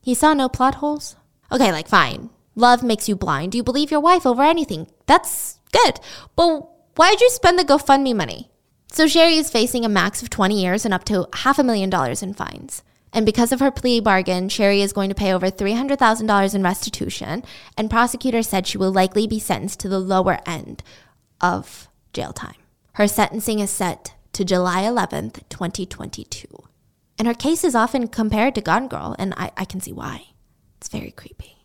he saw no plot holes. Okay, like fine. Love makes you blind. You believe your wife over anything. That's good. But why'd you spend the GoFundMe money? So Sherri is facing a max of 20 years and up to half a million dollars in fines. And because of her plea bargain, Sherri is going to pay over $300,000 in restitution, and prosecutors said she will likely be sentenced to the lower end of jail time. Her sentencing is set to July 11th, 2022. And her case is often compared to Gone Girl, and I, I can see why. It's very creepy.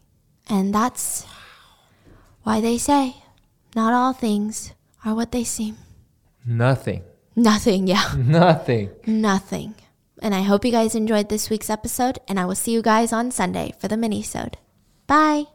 And that's why they say not all things are what they seem. Nothing. Nothing, yeah. [LAUGHS] Nothing. Nothing. And I hope you guys enjoyed this week's episode, and I will see you guys on Sunday for the mini-sode. Bye.